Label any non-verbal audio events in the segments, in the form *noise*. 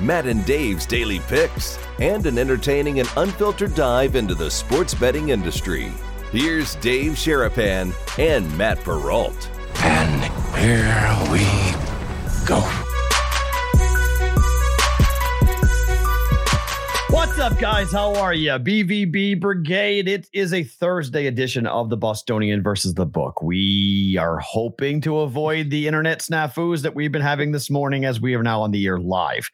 Matt and Dave's daily picks, and an entertaining and unfiltered dive into the sports betting industry. Here's Dave Sharapan and Matt Perrault. And here we go. What's up, guys? How are you? BVB Brigade. It is a Thursday edition of the Bostonian versus the book. We are hoping to avoid the internet snafus that we've been having this morning as we are now on the air live.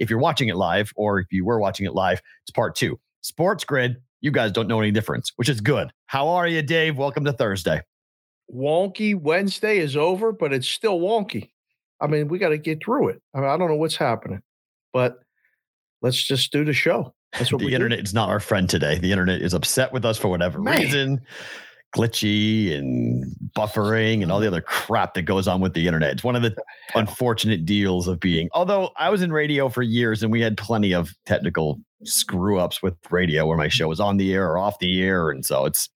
If you're watching it live, or if you were watching it live, it's part two. Sports Grid, you guys don't know any difference, which is good. How are you, Dave? Welcome to Thursday. wonky Wednesday is over, but it's still wonky. I mean, we got to get through it. I, mean, I don't know what's happening, but let's just do the show. That's what the internet is not our friend today. The internet is upset with us for whatever Man. reason. Glitchy and buffering and all the other crap that goes on with the internet. It's one of the *laughs* unfortunate deals of being. Although I was in radio for years and we had plenty of technical screw ups with radio where my show was on the air or off the air. And so it's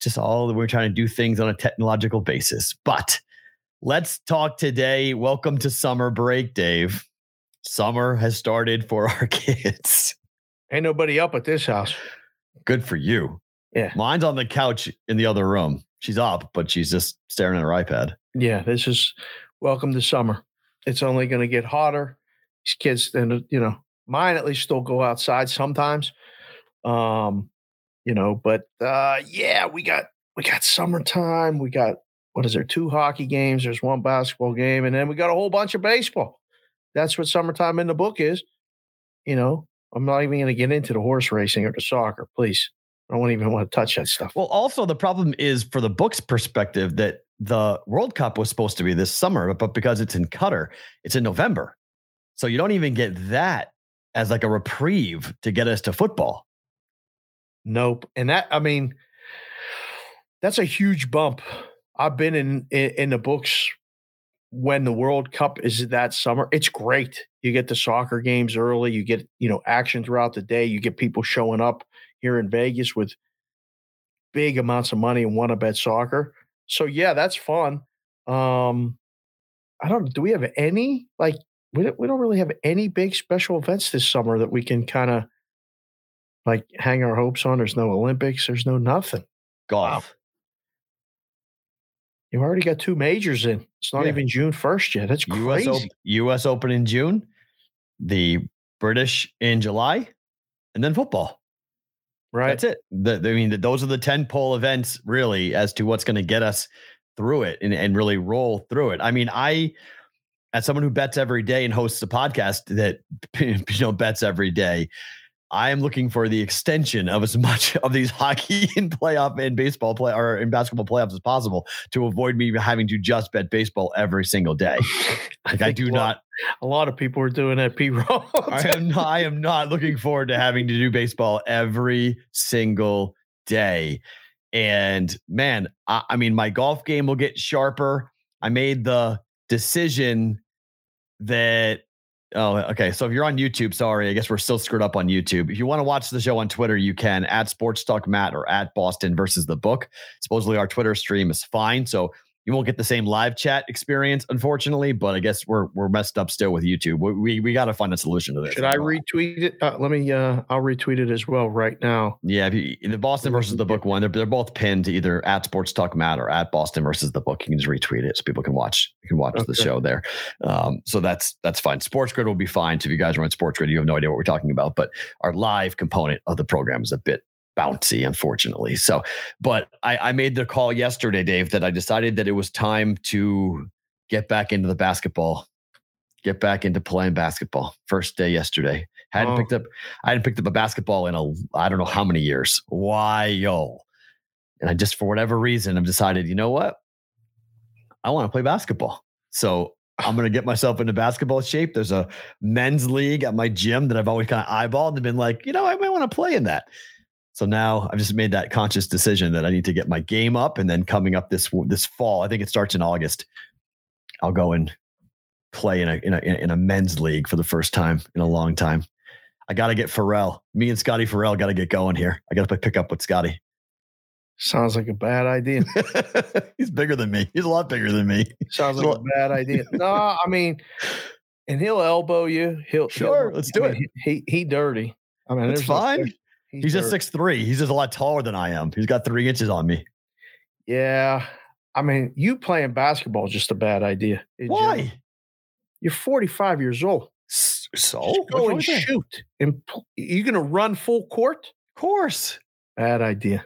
just all that we're trying to do things on a technological basis. But let's talk today. Welcome to summer break, Dave. Summer has started for our *laughs* kids. Ain't nobody up at this house. Good for you. Yeah. Mine's on the couch in the other room. She's up, but she's just staring at her iPad. Yeah, this is welcome to summer. It's only going to get hotter. These kids, and you know, mine at least still go outside sometimes. Um, you know, but uh, yeah, we got we got summertime. We got what is there? Two hockey games. There's one basketball game, and then we got a whole bunch of baseball. That's what summertime in the book is. You know, I'm not even going to get into the horse racing or the soccer. Please, I don't even want to touch that stuff. Well, also the problem is for the book's perspective that the World Cup was supposed to be this summer, but because it's in Qatar, it's in November. So you don't even get that as like a reprieve to get us to football. Nope. And that, I mean, that's a huge bump. I've been in, in in the books when the World Cup is that summer. It's great. You get the soccer games early. You get you know action throughout the day. You get people showing up here in Vegas with big amounts of money and want to bet soccer. So yeah, that's fun. Um, I don't. Do we have any like we don't, we don't really have any big special events this summer that we can kind of like hang our hopes on. There's no Olympics. There's no nothing. Golf. You've already got two majors in. It's not Yeah. even June first yet. That's US, crazy. Open, US Open in June, the British in July, and then football. Right? That's it. The, I mean, those are the 10 pole events really as to what's going to get us through it and, and really roll through it. I mean, I, as someone who bets every day and hosts a podcast that, *laughs* you know, bets every day, I am looking for the extension of as *laughs* much of these hockey and playoff and baseball play or in basketball playoffs as possible to avoid me having to just bet baseball every single day. *laughs* Like I think do not A lot of people are doing that. P. Roll. I am not, I am not looking forward to having to do baseball every single day. And man, I, I mean, my golf game will get sharper. I made the decision that oh, okay. So if you're on YouTube, sorry, I guess we're still screwed up on YouTube. If you want to watch the show on Twitter, you can at Sports Talk Matt or at Boston versus the book. Supposedly our Twitter stream is fine. So you won't get the same live chat experience, unfortunately, but I guess we're we're messed up still with YouTube. We we, we got to find a solution to this. Should I retweet it? Uh, let me. Uh, I'll retweet it as well right now. Yeah, if you, the Boston versus the book one, they're, they're both pinned to either at Sports Talk Matt or at Boston versus the book. You can just retweet it so people can watch you can watch the show there. Um, so that's that's fine. Sports Grid will be fine. So if you guys are on Sports Grid, you have no idea what we're talking about. But our live component of the program is a bit bouncy, unfortunately. So, but I, I made the call yesterday, Dave, that I decided that it was time to get back into the basketball, get back into playing basketball. First day yesterday. Hadn't Oh. picked up I hadn't picked up a basketball in a I don't know how many years. Why yo? And I just for whatever reason I've decided, you know what? I want to play basketball. So I'm going to get myself into basketball shape. There's a men's league at my gym that I've always kind of eyeballed and been like, you know, I might want to play in that. So now I've just made that conscious decision that I need to get my game up, and then coming up this this fall, I think it starts in August. I'll go and play in a in a in a men's league for the first time in a long time. I got to get Pharrell. Me and Scotty Pharrell got to get going here. I got to pick up with Scotty. Sounds like a bad idea. *laughs* He's bigger than me. He's a lot bigger than me. Sounds like a bad idea. No, I mean, and he'll elbow you. He'll sure. He'll, let's do I it. mean, He he dirty. I mean, It's fine. no question. He's just six three. He's just a lot taller than I am. He's got three inches on me. Yeah. I mean, you playing basketball is just a bad idea. in general. Why? You're 45 years old. So Just go and shoot. And pl- you going to run full court? Of course, Bad idea.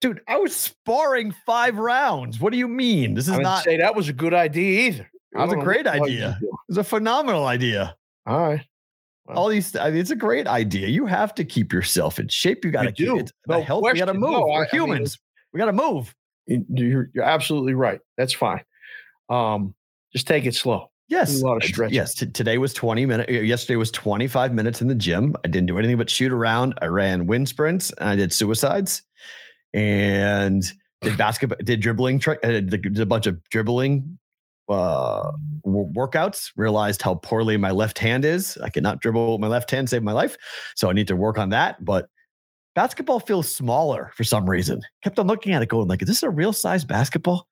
dude. I was sparring five rounds. What do you mean? This is not. say that was a good idea either. That was a great what the hell idea. you're doing. It's a phenomenal idea. All right. Well, All these, I mean, it's a great idea. You have to keep yourself in shape. You got to keep do. it. No health. we got to move. No, I, We're I mean, humans. we got to move. you're, you're absolutely right. That's fine. Um, just take it slow. Yes. A lot of It's- stretching. Yes. T- today was 20 minutes. Yesterday was 25 minutes in the gym. I didn't do anything but shoot around. I ran wind sprints and I did suicides and did basketball, did dribbling, tra- uh, did a bunch of dribbling uh, workouts. Realized how poorly my left hand is. I cannot dribble with my left hand, save my life. So I need to work on that. But basketball feels smaller for some reason. Kept on looking at it, going like, "Is this a real size basketball?"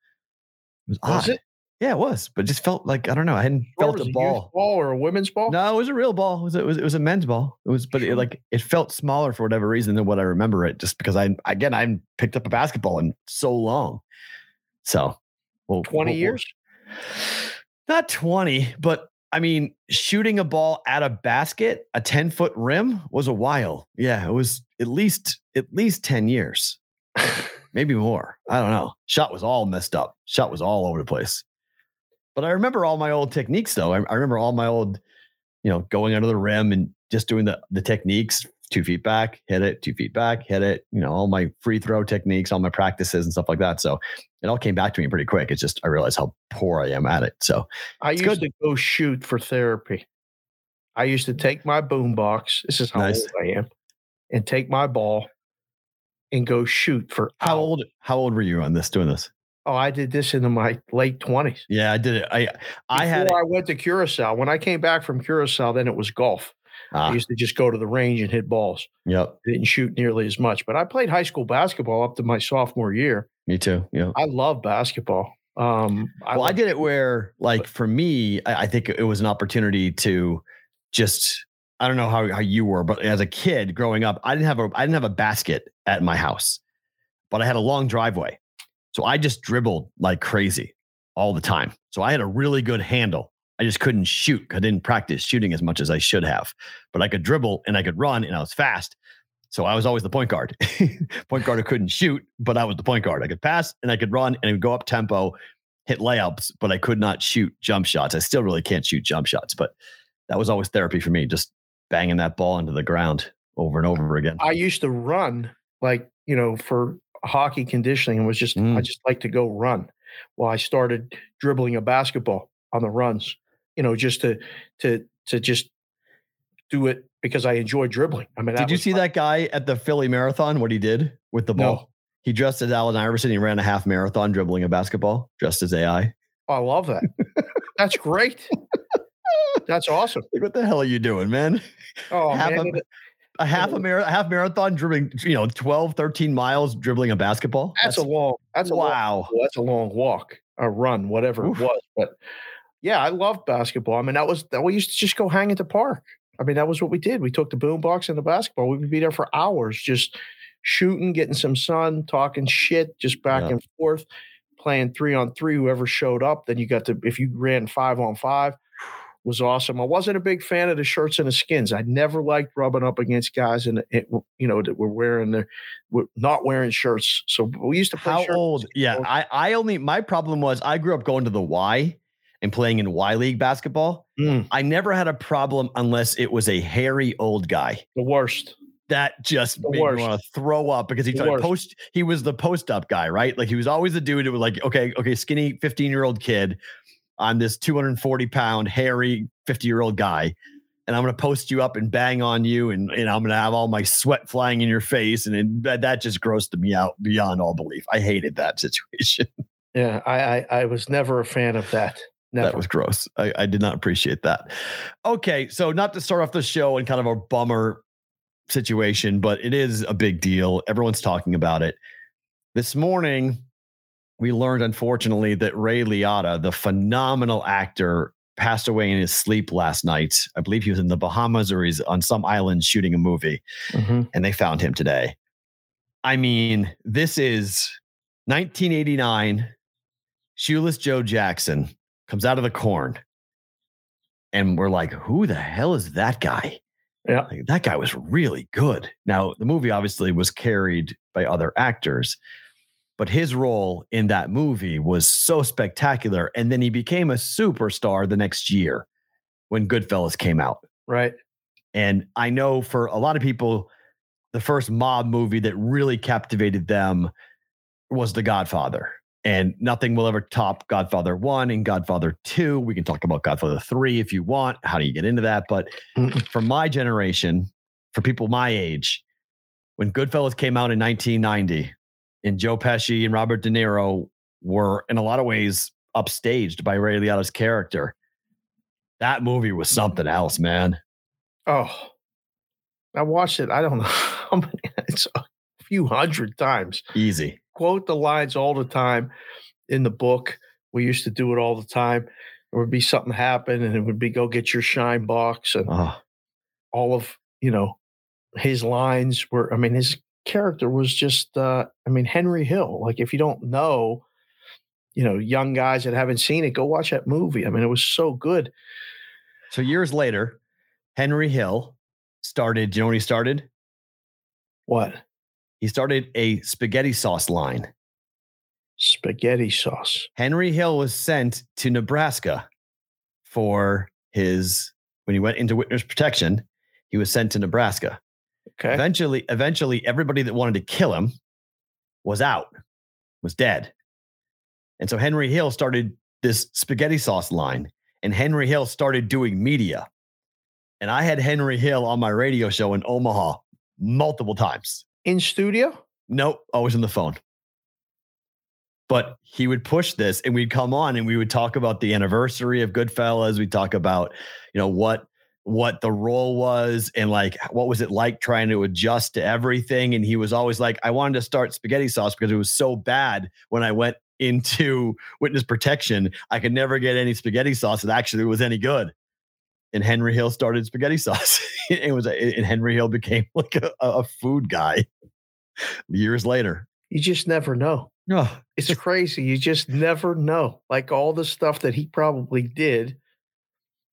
It was, Was odd. it? Yeah, it was, but it just felt like I don't know. I hadn't Or felt was a it youth ball. ball or a women's ball? No, it was a real ball. It was it was, it was a men's ball. It was, but it, like it felt smaller for whatever reason than what I remember it. Just because I again I picked up a basketball in so long. So, well, 20 we'll- we'll- years? Not twenty, but I mean, shooting a ball at a basket, a ten foot rim, was a while. Yeah, it was at least at least ten years, *laughs* maybe more. I don't know. Shot was all messed up. Shot was all over the place. But I remember all my old techniques though. I, I remember all my old, you know, going under the rim and just doing the the techniques, two feet back, hit it, two feet back, hit it, you know, all my free throw techniques, all my practices and stuff like that. So it all came back to me pretty quick. It's just I realized how poor I am at it. So I used good. to go shoot for therapy. I used to take my boom box. This is how Nice. old I am, and take my ball and go shoot for how hours. old how old were you on this doing this? Oh, I did this into my late twenties. Yeah, I did it. I I had Before I went to Curacao. When I came back from Curacao, then it was golf. I ah, used to just go to the range and hit balls. yep, Didn't shoot nearly as much, but I played high school basketball up to my sophomore year. me too. Yeah. I love basketball. Um, I well, I did it where, like, for me, I, I think it was an opportunity to just. I don't know how, how you were, but as a kid growing up, I didn't have a I didn't have a basket at my house, but I had a long driveway, so I just dribbled like crazy all the time. So I had a really good handle. I just couldn't shoot. I didn't practice shooting as much as I should have, but I could dribble and I could run and I was fast. So I was always the point guard. *laughs* point guard who couldn't shoot, but I was the point guard. I could pass and I could run and it would go up tempo, hit layups, but I could not shoot jump shots. I still really can't shoot jump shots, but that was always therapy for me, just banging that ball into the ground over and over again. I used to run like, you know, for hockey conditioning and was just, I Mm. just like to go run. Well, I started dribbling a basketball on the runs, you know, just to, to, to just do it because I enjoy dribbling. I mean, Did you see fun. that guy at the Philly Marathon? What he did with the No. ball? He dressed as Allen Iverson. He ran a half marathon dribbling a basketball, dressed as AI. I love that. That's great. That's awesome. Like, what the hell are you doing, man? Oh, half man. a, a half a, mar- a half marathon dribbling, you know, 12, 13 miles dribbling a basketball. That's, a long, that's a long, wow. well, that's a long walk, a run, whatever Oof. it was. But yeah, I love basketball. I mean, that was that we used to just go hang at the park. I mean, that was what we did. We took the boom box and the basketball. We would be there for hours, just shooting, getting some sun, talking shit, just back Yeah. and forth, playing three on three. Whoever showed up, then you got to if you ran five on five. Was awesome. I wasn't a big fan of the shirts and the skins. I never liked rubbing up against guys and eh, you know that were wearing their, were not wearing shirts. So we used to play. How shirts old? Yeah, I, I only my problem was I grew up going to the Y and playing in Y League basketball. Mm, I never had a problem unless it was a hairy old guy. the worst. That just The made worst. me want to throw up because he tried post. He was the post up guy, right? Like he was always the dude who was like, okay, okay, skinny fifteen year old kid I'm this 240 pound, hairy, 50 year old guy. And I'm going to post you up and bang on you, and, and I'm going to have all my sweat flying in your face. And it, that, that just grossed me out beyond all belief. I hated that *laughs* situation. Yeah, I, I, I was never a fan of that. Never. That was gross. I, I did not appreciate that. Okay, so not to start off the show in kind of a bummer situation, but it is a big deal. Everyone's talking about it. This morning, we learned, unfortunately, that Ray Liotta, the phenomenal actor, passed away in his sleep last night. I believe he was in the Bahamas or he's on some island shooting a movie, Mm-hmm. and they found him today. I mean, this is 1989. Shoeless Joe Jackson comes out of the corn, and we're like, who the hell is that guy? Yeah. Like, that guy was really good. Now, the movie obviously was carried by other actors, but his role in that movie was so spectacular. And then he became a superstar the next year when Goodfellas came out. Right. And I know for a lot of people, the first mob movie that really captivated them was The Godfather. And nothing will ever top Godfather 1 and Godfather 2. We can talk about Godfather 3 if you want. How do you get into that? But for my generation, for people my age, when Goodfellas came out in 1990 and Joe Pesci and Robert De Niro were in a lot of ways upstaged by Ray Liotta's character, that movie was something else, man. Oh, I watched it. I don't know *laughs* how many. *laughs* It's a few hundred times. Easy. Quote the lines all the time in the book. We used to do it all the time. There would be something happen, and it would be go get your shine box, and Oh, all of you know his lines were. I mean, his character was just. uh I mean, Henry Hill. Like, if you don't know, you know, young guys that haven't seen it, go watch that movie. I mean, it was so good. so years later, Henry Hill started. Do you know when he started? What He started a spaghetti sauce line. spaghetti sauce? Henry Hill was sent to Nebraska for his when he went into witness protection. He was sent to Nebraska. Okay. Eventually, eventually, everybody that wanted to kill him was out, was dead. And so Henry Hill started this spaghetti sauce line, and Henry Hill started doing media. And I had Henry Hill on my radio show in Omaha multiple times. In studio? Nope, always on the phone. But he would push this and we'd come on and we would talk about the anniversary of Goodfellas. We'd talk about, you know, what what the role was and like what was it like trying to adjust to everything. And he was always like, I wanted to start spaghetti sauce because it was so bad when I went into *laughs* witness protection. I could never get any spaghetti sauce that actually was any good. And Henry Hill started spaghetti *laughs* sauce. it was and Henry Hill became *laughs* like a, a food guy years later. You just never know. Oh, It's crazy. You just never know. Like all the stuff that he probably did,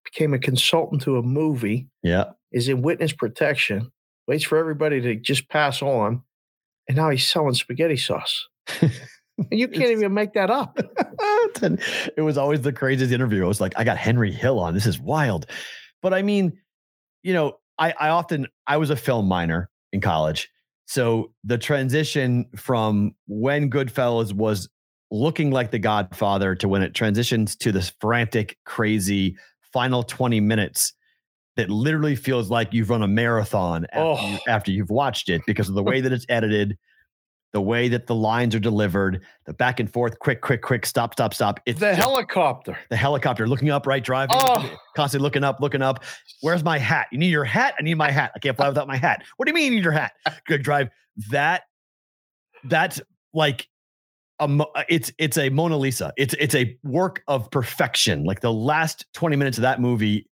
became a consultant to a movie, yeah. is in witness protection, waits for everybody to just pass on, and now he's selling spaghetti sauce. *laughs* You can't even make that up. *laughs* it was always the craziest interview. I was like, I got Henry Hill on. This is wild. But I mean, you know, I, I often I was a film minor in college. So the transition from when Goodfellas was looking like the Godfather to when it transitions to this frantic, crazy final 20 minutes that literally feels like you've run a marathon after, you, Oh. after you've watched it because of the way that it's edited, the way that the lines are delivered, the back and forth, quick, quick, quick, stop, stop, stop. It's the just helicopter. the helicopter looking up, right, driving, Oh. constantly looking up, looking up. Where's my hat? You need your hat? I need my hat. I can't fly without my hat. What do you mean you need your hat? *laughs* Good drive. That that's like a it's it's a Mona Lisa. It's it's a work of perfection. Like the last 20 minutes of that movie,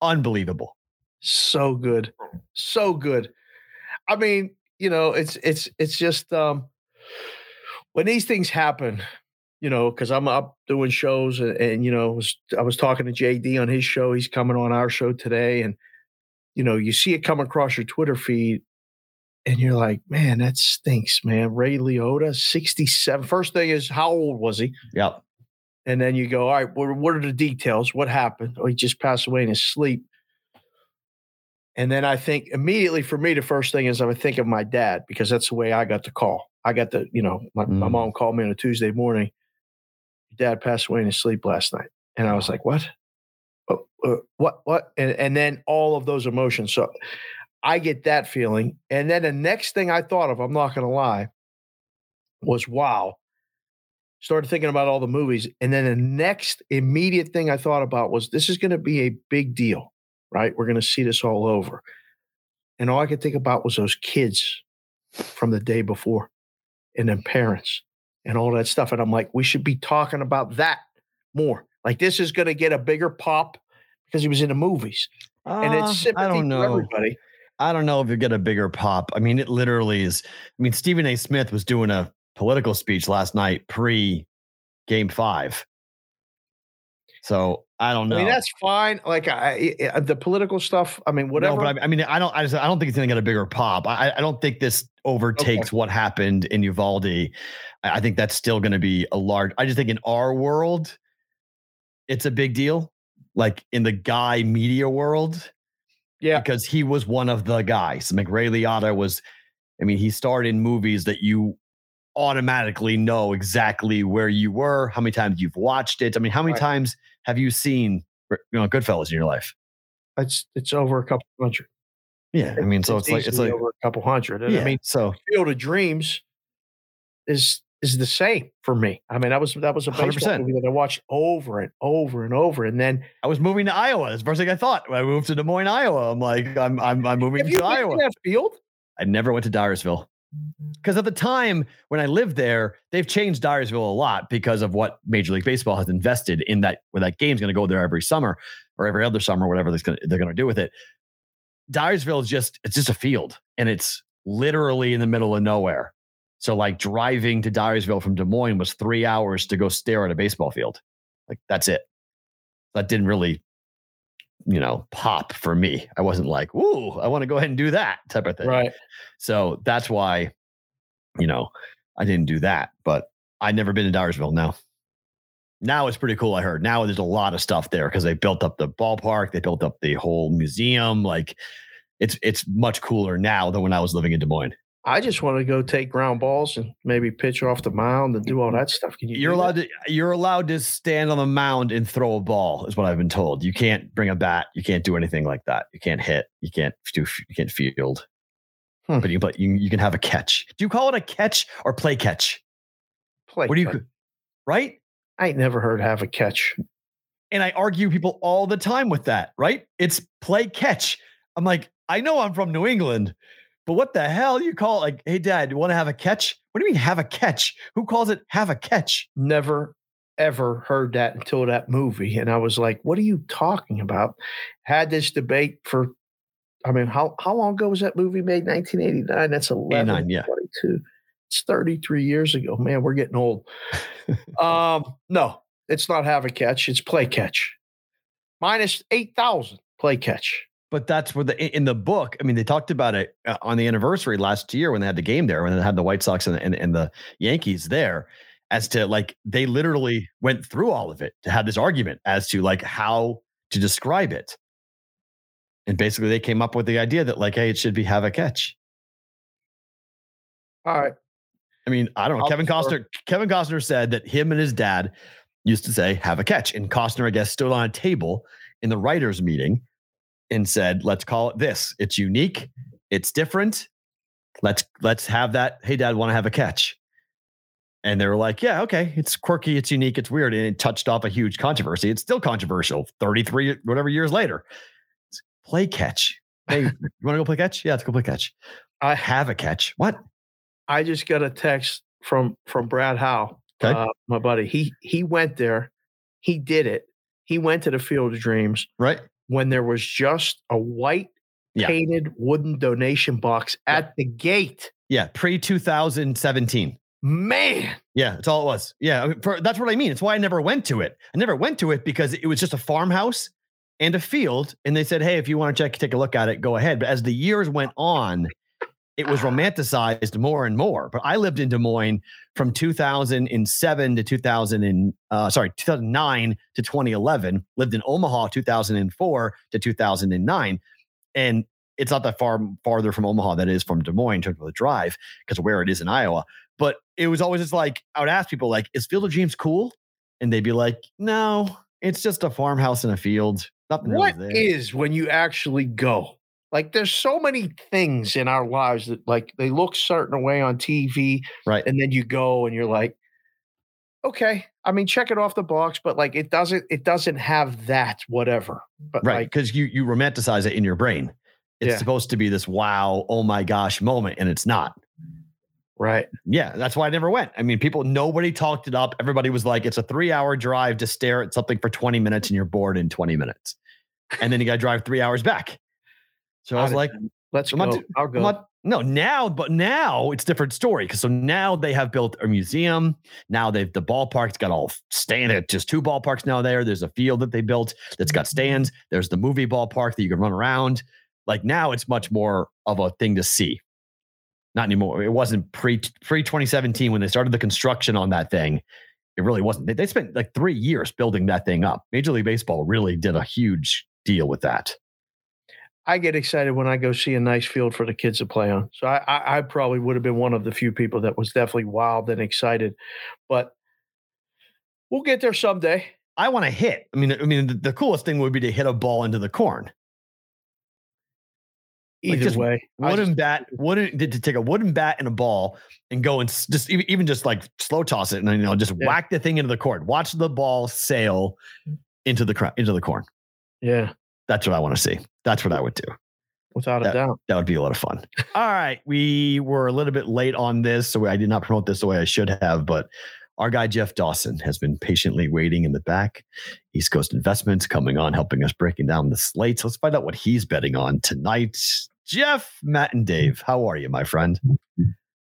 unbelievable. So good. So good. I mean, you know, it's it's it's just um when these things happen, you know, because I'm up doing shows and, and you know, was, I was talking to JD on his show. He's coming on our show today, and you know, you see it come across your Twitter feed, and you're like, man, that stinks, man. Ray Liotta, 67. First thing is, how old was he? Yep. And then you go, all right, what, what are the details? What happened? Oh, he just passed away in his sleep. And then I think immediately for me, the first thing is I would think of my dad because that's the way I got the call. I got the, you know, my, my Mm. mom called me on a Tuesday morning. Dad passed away in his sleep last night. And I was like, what? Uh, uh, what? What? And, and then all of those emotions. So I get that feeling. And then the next thing I thought of, I'm not going to lie, was wow. Started thinking about all the movies. And then the next immediate thing I thought about was this is going to be a big deal, right? We're going to see this all over. And all I could think about was those kids from the day before and then parents and all that stuff. And I'm like, we should be talking about that more. Like this is going to get a bigger pop because he was in the movies. Uh, and it's sympathy I don't know. for everybody. I don't know if you get a bigger pop. I mean, it literally is. I mean, Stephen A. Smith was doing a political speech last night pre game five. So I don't know. I mean, that's fine. Like I, I, the political stuff. I mean, whatever. No, but I, I, mean, I don't. I, just, I don't think it's going to get a bigger pop. I, I don't think this overtakes okay. what happened in Uvalde. I, I think that's still going to be a large. I just think in our world, it's a big deal. Like in the guy media world, yeah, because he was one of the guys. Ray Liotta was. I mean, he starred in movies that you automatically know exactly where you were, how many times you've watched it. I mean, how many right. times have you seen you know Goodfellas in your life? It's it's over a couple hundred. Yeah, I mean, so it's, it's like it's like over a couple hundred. And yeah, I mean, so Field of Dreams is is the same for me. I mean, that was that was a baseball 100%. movie that I watched over and over and over. And then I was moving to Iowa. That's the first thing I thought. When I moved to Des Moines, Iowa. I'm like, I'm I'm I'm moving to Iowa. that field? I never went to Dyersville. Mm-hmm. Because at the time when I lived there, they've changed Dyersville a lot because of what Major League Baseball has invested in that. Where that game's going to go there every summer or every other summer, whatever they're going they're going to do with it. Dyersville is just it's just a field, and it's literally in the middle of nowhere. So like driving to Dyersville from Des Moines was three hours to go stare at a baseball field. Like that's it. That didn't really you know, pop for me. I wasn't like, "Ooh, I want to go ahead and do that" type of thing. Right. So that's why, you know, I didn't do that. But I'd never been to Dyersville. Now, now it's pretty cool. I heard now there's a lot of stuff there because they built up the ballpark, they built up the whole museum. Like, it's it's much cooler now than when I was living in Des Moines. I just want to go take ground balls and maybe pitch off the mound and do all that stuff. Can you? You're allowed that? to. You're allowed to stand on the mound and throw a ball, is what I've been told. You can't bring a bat. You can't do anything like that. You can't hit. You can't do. You can't field. Hmm. But you but you you can have a catch. Do you call it a catch or play catch? Play. What do you? Right. I ain't never heard have a catch. And I argue people all the time with that. Right. It's play catch. I'm like, I know I'm from New England, but what the hell you call it? Like, hey, dad, you want to have a catch? What do you mean have a catch? Who calls it have a catch? Never ever heard that until that movie. And I was like, what are you talking about? Had this debate for, I mean, how, how long ago was that movie made? 1989. That's 11, yeah. 22. It's 33 years ago. Man, we're getting old. *laughs* um, no, it's not have a catch. It's play catch. Minus 8,000 play catch but that's where the in the book. I mean, they talked about it uh, on the anniversary last year when they had the game there, when they had the White Sox and, and, and the Yankees there, as to like they literally went through all of it to have this argument as to like how to describe it. And basically, they came up with the idea that like, hey, it should be have a catch. All right. I mean, I don't know. I'll Kevin Costner. Kevin Costner said that him and his dad used to say "have a catch," and Costner, I guess, stood on a table in the writers' meeting and said, let's call it this. It's unique. It's different. Let's let's have that. Hey, dad, want to have a catch? And they were like, yeah, okay. It's quirky. It's unique. It's weird. And it touched off a huge controversy. It's still controversial 33, whatever years later. It's play catch. Hey, *laughs* you want to go play catch? Yeah, let's go play catch. I have a catch. What? I just got a text from from Brad Howe, okay. uh, my buddy. He he went there. He did it. He went to the Field of Dreams. Right when there was just a white yeah. painted wooden donation box at yeah. the gate. Yeah, pre 2017. Man. Yeah, that's all it was. Yeah, for, that's what I mean. It's why I never went to it. I never went to it because it was just a farmhouse and a field. And they said, hey, if you want to check, take a look at it, go ahead. But as the years went on, it was *sighs* romanticized more and more. But I lived in Des Moines from 2007 to 2000 and uh, sorry 2009 to 2011. Lived in Omaha 2004 to 2009, and it's not that far farther from Omaha that is from Des Moines in terms of the drive because of where it is in Iowa. But it was always just like I would ask people like, "Is Field of Dreams cool?" And they'd be like, "No." It's just a farmhouse in a field. Nothing What is when you actually go? Like there's so many things in our lives that like they look certain way on TV, right? and then you go and you're like, okay, I mean, check it off the box, but like it doesn't it doesn't have that whatever. But right like because you you romanticize it in your brain it's Yeah. supposed to be this wow oh my gosh moment and it's not right. yeah that's why i never went i mean people nobody talked it up everybody was like it's a three hour drive to stare at something for 20 minutes and you're bored in 20 minutes and then you gotta drive three hours back so i was like. Let's I'm go. not I'll go. not- no now but now it's different story because so now they have built a museum. Now they've the ballpark's got all stand it just two ballparks now there. There's a field that they built that's got mm-hmm. stands. There's the movie ballpark that you can run around. Like now it's much more of a thing to see. Not anymore. It wasn't pre pre 2017 when they started the construction on that thing. It really wasn't. They, they spent like three years building that thing up. Major league baseball really did a huge deal with that I get excited when I go see a nice field for the kids to play on. So I, I, I probably would have been one of the few people that was definitely wild and excited, but we'll get there someday. I want to hit. I mean, I mean, the, the coolest thing would be to hit a ball into the corn. Like, Either just way, Wooden just- bat, wooden to, take a wooden bat and a ball and go and just even, even just like slow toss it and you know just Yeah. whack the thing into the corn. Watch the ball sail into the into the corn. yeah, That's what I want to see. That's what I would do. without a That- doubt. That would be a lot of fun. *laughs* All right, we were a little bit late on this, so I did not promote this the way I should have, but. Our guy Jeff Dawson has been patiently waiting in the back. East Coast Investments coming on, helping us breaking down the slates. Let's find out what he's betting on tonight. Jeff, Matt, and Dave, how are you, my friend? I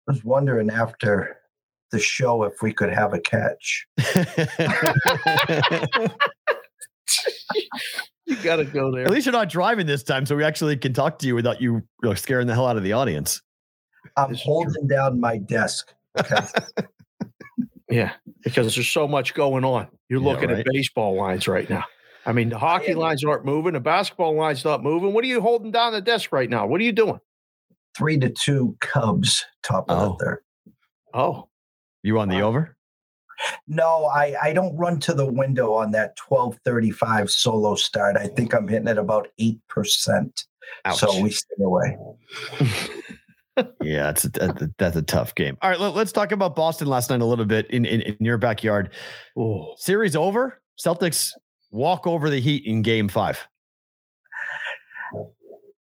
was wondering after the show if we could have a catch. *laughs* *laughs* You got to go there. At least you're not driving this time, so we actually can talk to you without you, you scaring the hell out of the audience. I'm This holding down my desk. Okay. *laughs* Yeah, because there's so much going on. You're Yeah, looking right. at baseball lines right now. I mean, the hockey lines aren't moving, the basketball lines not moving. What are you holding down the desk right now? What are you doing? Three to two Cubs, top of Oh. the third. Oh, You on the Wow. over? No, I, I don't run to the window on that 1235 solo start. I think I'm hitting at about 8%. Ouch. So we stay away. *laughs* yeah, it's a, that's a tough game. All right, let, us talk about Boston last night a little bit in, in, in your backyard. oh, Series over. Celtics walk over the Heat in Game Five.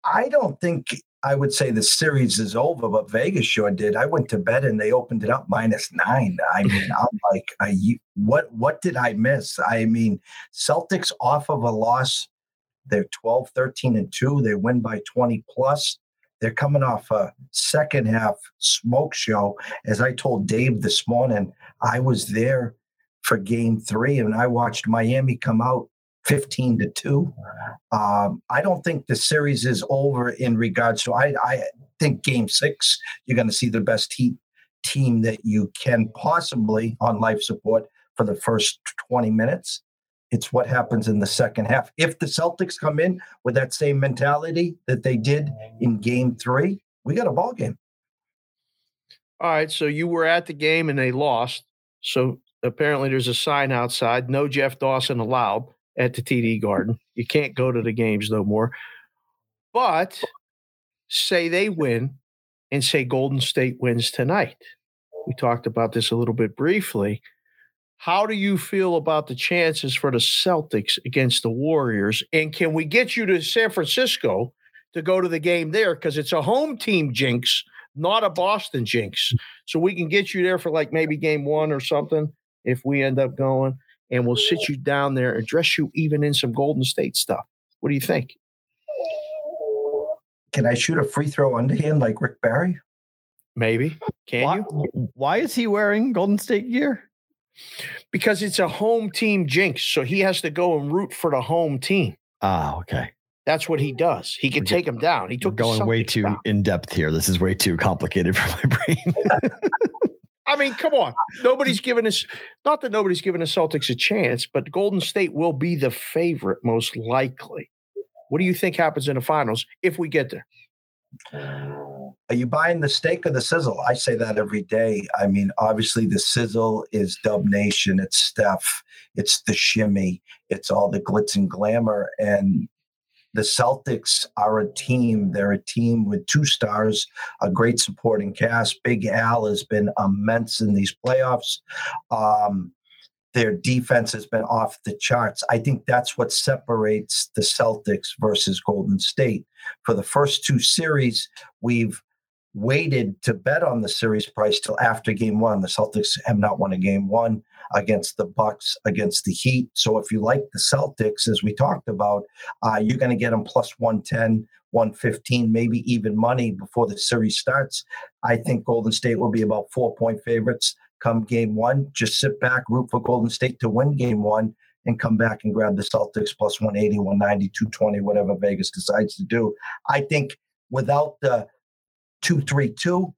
I don't think I would say the series is over, but Vegas sure did. I went to bed and they opened it up minus nine. I mean, mm-hmm. I'm like, I, what what did I miss? I mean, Celtics off of a loss. They're 12, 13, and 2. They win by 20 plus. They're coming off a second half smoke show. As I told Dave this morning, I was there for game three and I watched Miami come out 15 to 2. Um, I don't think the series is over in regards to. I, I think Game Six, you're going to see the best heat team that you can possibly on life support for the first 20 minutes. It's what happens in the second half. If the Celtics come in with that same mentality that they did in Game Three, we got a ball game. all right. So you were at the game and they lost. So apparently there's a sign outside no Jeff Dawson allowed at the TD Garden. You can't go to the games no more. But say they win and say Golden State wins tonight. We talked about this a little bit briefly. How do you feel about the chances for the Celtics against the Warriors? And can we get you to San Francisco to go to the game there? Because it's a home team jinx, not a Boston jinx. So we can get you there for like maybe game one or something if we end up going. And we'll sit you down there and dress you even in some Golden State stuff. What do you think? Can I shoot a free throw underhand like Rick Barry? Maybe. Can Why, you? why is he wearing Golden State gear? Because it's a home team jinx. So he has to go and root for the home team. Ah, okay. That's what he does. He can We're take him down. He We're took going way too down. in depth here. This is way too complicated *laughs* for my brain. *laughs* I mean, come on. Nobody's giving us, not that nobody's giving the Celtics a chance, but Golden State will be the favorite most likely. What do you think happens in the finals if we get there? Are you buying the steak or the sizzle? I say that every day. I mean, obviously, the sizzle is Dub Nation, it's Steph, it's the shimmy, it's all the glitz and glamour. And the Celtics are a team. They're a team with two stars, a great supporting cast. Big Al has been immense in these playoffs. Um, their defense has been off the charts. I think that's what separates the Celtics versus Golden State. For the first two series, we've waited to bet on the series price till after game one. The Celtics have not won a game one against the Bucks, against the Heat. So if you like the Celtics, as we talked about, uh, you're going to get them plus 110, 115, maybe even money before the series starts. I think Golden State will be about four point favorites come game one. Just sit back, root for Golden State to win game one, and come back and grab the Celtics plus 180, 190, 220, whatever Vegas decides to do. I think without the 2 3 2,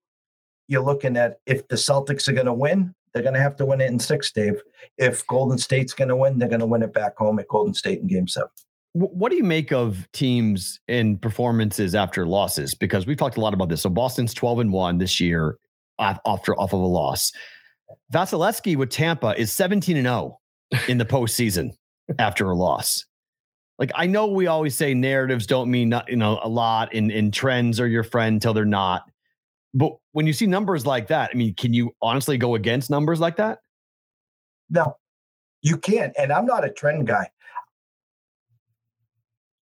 you're looking at if the Celtics are going to win, they're going to have to win it in six, Dave. If Golden State's going to win, they're going to win it back home at Golden State in game seven. What do you make of teams and performances after losses? Because we've talked a lot about this. So Boston's 12 and 1 this year after off of a loss. Vasilevskiy with Tampa is 17 and 0 in the postseason after a loss. Like I know we always say narratives don't mean not, you know a lot and, and trends are your friend till they're not. But when you see numbers like that, I mean, can you honestly go against numbers like that? No, you can't. And I'm not a trend guy.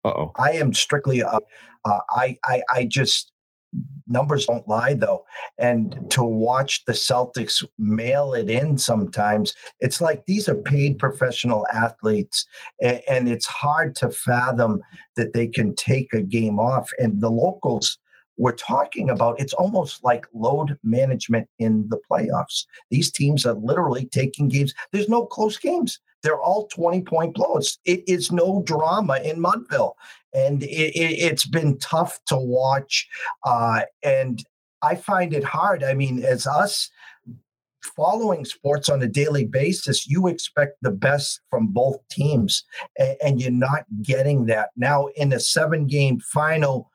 oh. I am strictly. Uh, uh, I I I just numbers don't lie though. And to watch the celtics mail it in sometimes it's like these are paid professional athletes and, it's hard to fathom that they can take a game off. And the locals we're talking about it's almost like load management in the playoffs. These teams are literally taking games. There's no close games they're all 20 point blowouts. It is no drama in Mudville. And it, has it, been tough to watch. Uh, and I find it hard. I mean, as us following sports on a daily basis, you expect the best from both teams, and, and you're not getting that. Now, in a seven game final,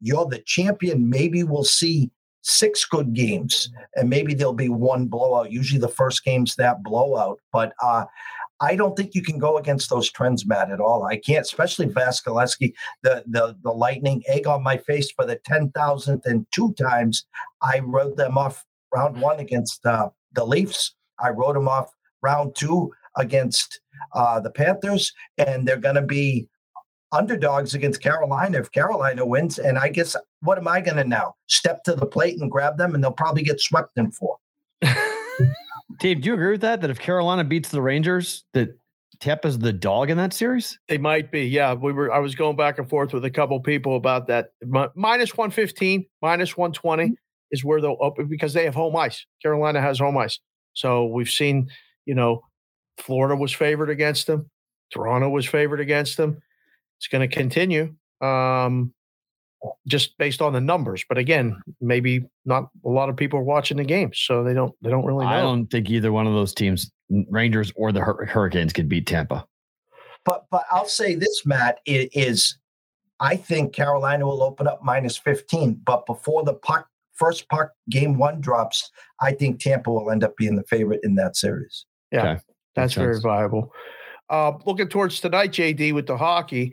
you're the champion. Maybe we'll see six good games and maybe there'll be one blowout usually the first game's that blowout but uh I don't think you can go against those trends, Matt, at all. I can't, especially Vasilevskiy, the the the lightning egg on my face for the ten thousandth and two times. I wrote them off round one against uh, the Leafs. I wrote them off round two against uh, the Panthers, and they're going to be underdogs against Carolina if Carolina wins. And I guess what am I going to now step to the plate and grab them, and they'll probably get swept in four. *laughs* Dave, do you agree with that? That if Carolina beats the Rangers, that Tampa's the dog in that series? They might be. Yeah, we were. I was going back and forth with a couple people about that. minus one fifteen, minus one twenty mm-hmm. is where they'll open because they have home ice. Carolina has home ice, so we've seen. You know, Florida was favored against them. Toronto was favored against them. It's going to continue. Um, just based on the numbers. But again, maybe not a lot of people are watching the games, so they don't they don't really know. I don't think either one of those teams, Rangers or the Hurricanes, could beat Tampa. But but I'll say this, Matt, it is I think Carolina will open up minus 15, but before the puck first puck game one drops, I think Tampa will end up being the favorite in that series. Yeah, okay. that's very viable. Uh, looking towards tonight, JD, with the hockey,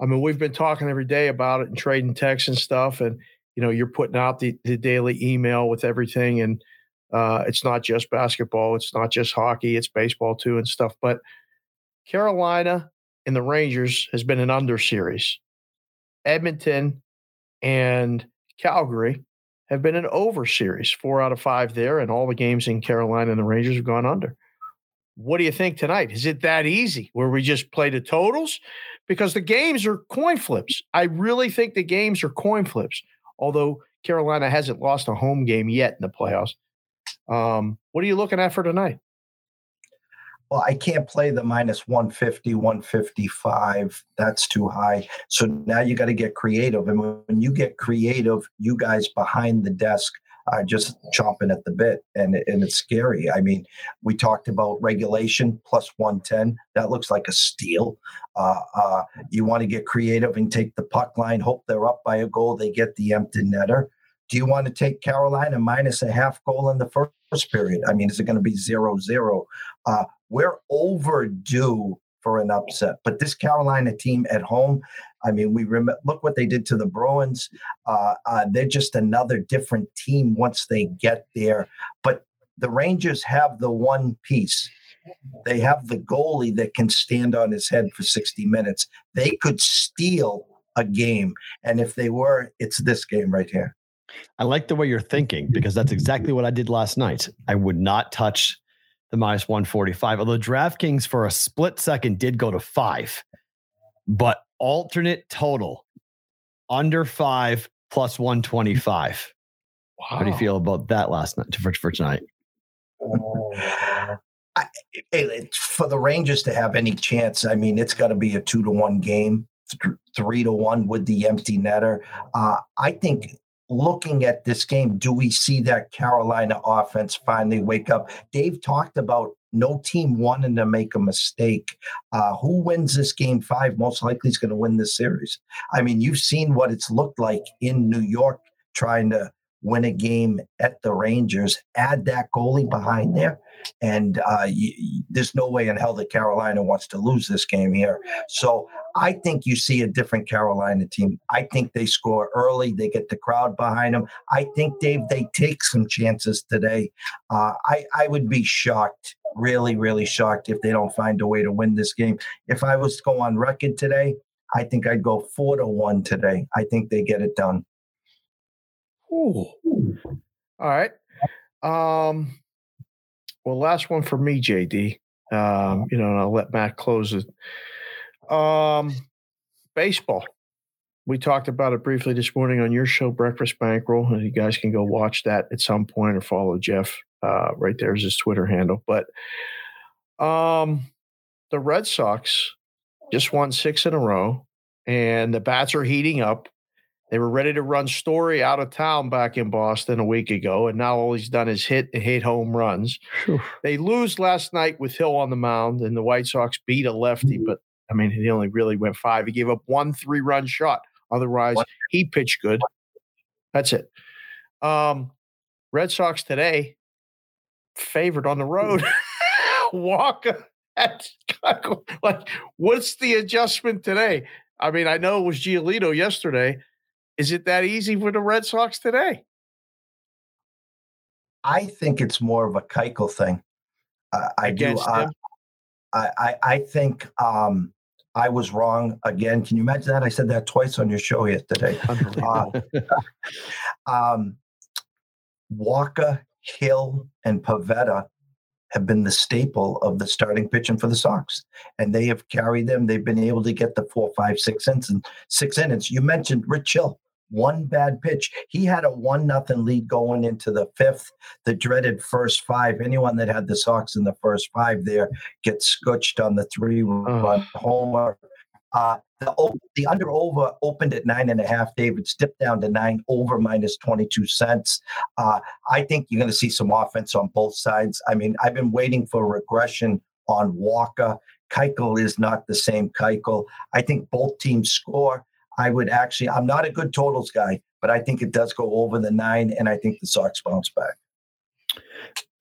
I mean, we've been talking every day about it and trading texts and stuff. And, you know, you're putting out the, the daily email with everything. And uh, it's not just basketball, it's not just hockey, it's baseball too and stuff. But Carolina and the Rangers has been an under series. Edmonton and Calgary have been an over series, four out of five there. And all the games in Carolina and the Rangers have gone under. What do you think tonight? Is it that easy where we just play the totals? because the games are coin flips. I really think the games are coin flips, although Carolina hasn't lost a home game yet in the playoffs. Um, what are you looking at for tonight? Well, I can't play the minus 150, 155. That's too high. So now you got to get creative. And when you get creative, you guys behind the desk are just chomping at the bit, and and it's scary. I mean, we talked about regulation plus one ten. That looks like a steal. Uh, uh, you want to get creative and take the puck line, hope they're up by a goal, they get the empty netter. Do you want to take Carolina minus a half goal in the first period? I mean, is it going to be zero zero? Uh, we're overdue for an upset. But this Carolina team at home, I mean, we rem- look what they did to the Bruins. Uh, uh, they're just another different team once they get there. But the Rangers have the one piece. They have the goalie that can stand on his head for 60 minutes. They could steal a game. And if they were, it's this game right here. I like the way you're thinking because that's exactly what I did last night. I would not touch the minus 145. Although DraftKings for a split second did go to five, but alternate total under five plus 125. Wow. How do you feel about that last night for, for tonight? I, for the Rangers to have any chance, I mean, it's got to be a two to one game, th- three to one with the empty netter. Uh, I think looking at this game, do we see that Carolina offense finally wake up? Dave talked about no team wanting to make a mistake. Uh, who wins this game five most likely is going to win this series. I mean, you've seen what it's looked like in New York trying to win a game at the Rangers. Add that goalie behind there, and uh, you, there's no way in hell that Carolina wants to lose this game here. So I think you see a different Carolina team. I think they score early. They get the crowd behind them. I think, Dave, they take some chances today. Uh, I, I would be shocked, really, really shocked if they don't find a way to win this game. If I was to go on record today, I think I'd go four to one today. I think they get it done. Ooh. All right. Um, well, last one for me, JD. Um, you know, and I'll let Matt close it. Um, baseball. We talked about it briefly this morning on your show, Breakfast Bankroll. And you guys can go watch that at some point or follow Jeff. Uh, right there's his Twitter handle. But um, the Red Sox just won six in a row, and the bats are heating up. They were ready to run Story out of town back in Boston a week ago, and now all he's done is hit hit home runs. Whew. They lose last night with Hill on the mound, and the White Sox beat a lefty, but I mean, he only really went five. He gave up one three run shot. Otherwise, he pitched good. That's it. Um, Red Sox today favored on the road. *laughs* Walker at like, what's the adjustment today? I mean, I know it was Giolito yesterday. Is it that easy for the Red Sox today? I think it's more of a Keuchel thing. Uh, I Against do. Uh, I, I, I think um, I was wrong again. Can you imagine that? I said that twice on your show yesterday. Uh, *laughs* *laughs* um, Walker, Hill, and Pivetta have been the staple of the starting pitching for the Sox, and they have carried them. They've been able to get the four, five, six innings. Six innings. You mentioned Rich Hill one bad pitch. He had a one nothing lead going into the fifth, the dreaded first five. Anyone that had the Sox in the first five there gets scutched on the three run homer. Uh, the, the under over opened at nine and a half. David dipped down to nine over minus 22 cents. Uh, I think you're going to see some offense on both sides. I mean, I've been waiting for regression on Walker. Keuchel is not the same Keuchel. I think both teams score. I would actually, I'm not a good totals guy, but I think it does go over the nine, and I think the Sox bounce back.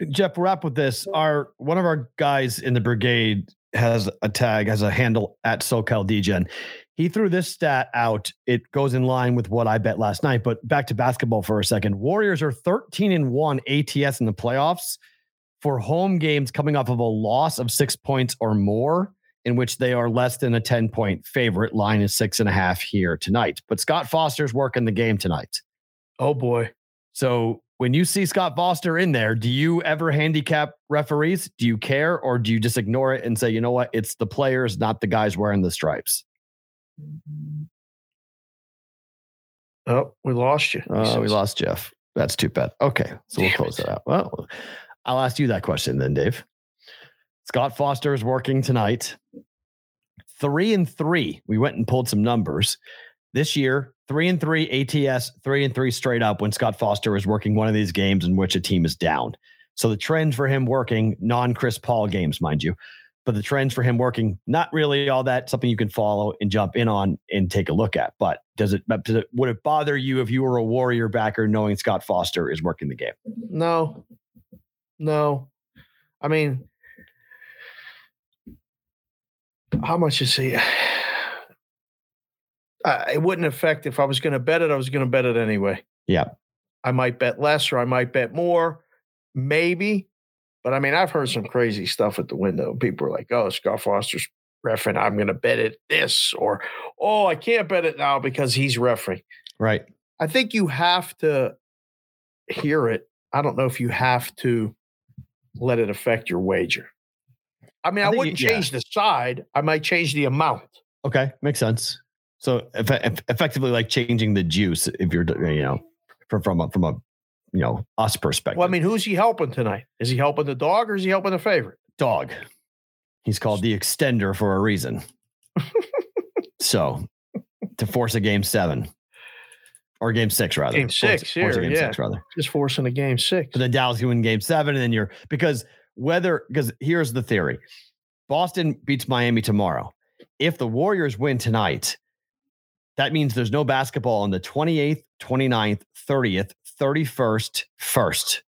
Jeff, wrap with this. Our one of our guys in the brigade has a tag, has a handle at SoCal DGen. He threw this stat out. It goes in line with what I bet last night. But back to basketball for a second. Warriors are 13 and 1 ATS in the playoffs for home games coming off of a loss of six points or more in which they are less than a 10 point favorite. Line is six and a half here tonight. But Scott Foster's working the game tonight. Oh boy. So when you see Scott Foster in there, do you ever handicap referees? Do you care or do you just ignore it and say, you know what? It's the players, not the guys wearing the stripes? Oh, we lost you. Oh, we lost Jeff. That's too bad. Okay. So we'll close that out. Well, I'll ask you that question then, Dave. Scott Foster is working tonight. Three and three. We went and pulled some numbers. This year, three and three ATS, three and three straight up when Scott Foster is working one of these games in which a team is down. So the trend for him working non Chris Paul games, mind you, but the trends for him working not really all that something you can follow and jump in on and take a look at. But does it, does it would it bother you if you were a Warrior backer knowing Scott Foster is working the game? No, no. I mean, how much is he? *sighs* Uh, it wouldn't affect if I was going to bet it. I was going to bet it anyway. Yeah. I might bet less or I might bet more, maybe. But I mean, I've heard some crazy stuff at the window. People are like, "Oh, Scott Foster's refing. I'm going to bet it this," or "Oh, I can't bet it now because he's refing." Right. I think you have to hear it. I don't know if you have to let it affect your wager. I mean, I, I wouldn't you- yeah. change the side. I might change the amount. Okay. Makes sense. So eff- eff- effectively, like changing the juice, if you're, you know, from from a, from a, you know, us perspective. Well, I mean, who's he helping tonight? Is he helping the dog or is he helping the favorite? dog. He's called the extender for a reason. *laughs* so to force a game seven or game six rather. Game Force- six force a here, game yeah. six rather. Just forcing a game six. But then Dallas can win game seven, and then you're because whether because here's the theory: Boston beats Miami tomorrow. If the Warriors win tonight, that means there's no basketball on the 28th, 29th, 30th, 31st, 1st.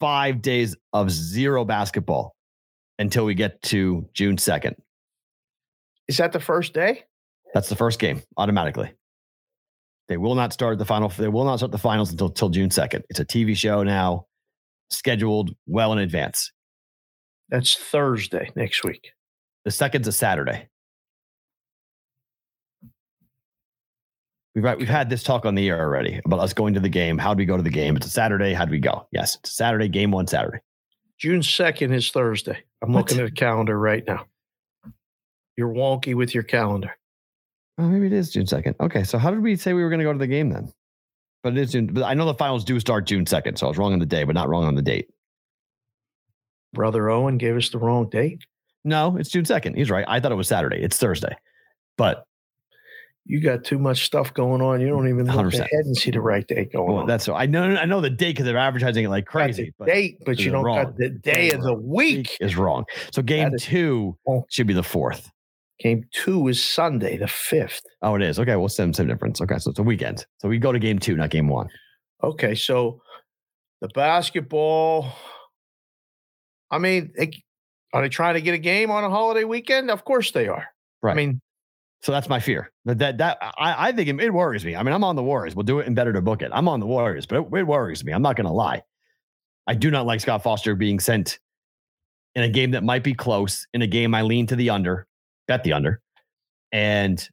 Five days of zero basketball until we get to June 2nd. Is that the first day? That's the first game automatically. They will not start the final. They will not start the finals until till June 2nd. It's a TV show now, scheduled well in advance. That's Thursday next week. The second's a Saturday. We've had, we've had this talk on the air already about us going to the game. How do we go to the game? It's a Saturday. How do we go? Yes, it's a Saturday. Game one Saturday. June 2nd is Thursday. I'm What? looking at the calendar right now. You're wonky with your calendar. Oh, maybe it is June second. Okay, so how did we say we were going to go to the game then? But it is June. But I know the finals do start June second, so I was wrong on the day, but not wrong on the date. Brother Owen gave us the wrong date. No, it's June second. He's right. I thought it was Saturday. It's Thursday, but You got too much stuff going on. You don't even look 100%. ahead and see the right date going well, on. that's I know. I know the date because they're advertising it like crazy. But date, but you don't wrong. got the day of the week. is wrong. So game is- two Oh. should be the fourth. Game two is Sunday, the fifth. Oh, it is. Okay, well, same same difference. Okay, so it's a weekend. So we go to game two, not game one. Okay, so the basketball. I mean, are they trying to get a game on a holiday weekend? Of course they are. Right. I mean, So that's my fear. That that, that I, I think it, it worries me. I mean, I'm on the Warriors. We'll do it and better to book it. I'm on the Warriors, but it, it worries me. I'm not going to lie. I do not like Scott Foster being sent in a game that might be close. In a game, I lean to the under, bet the under, and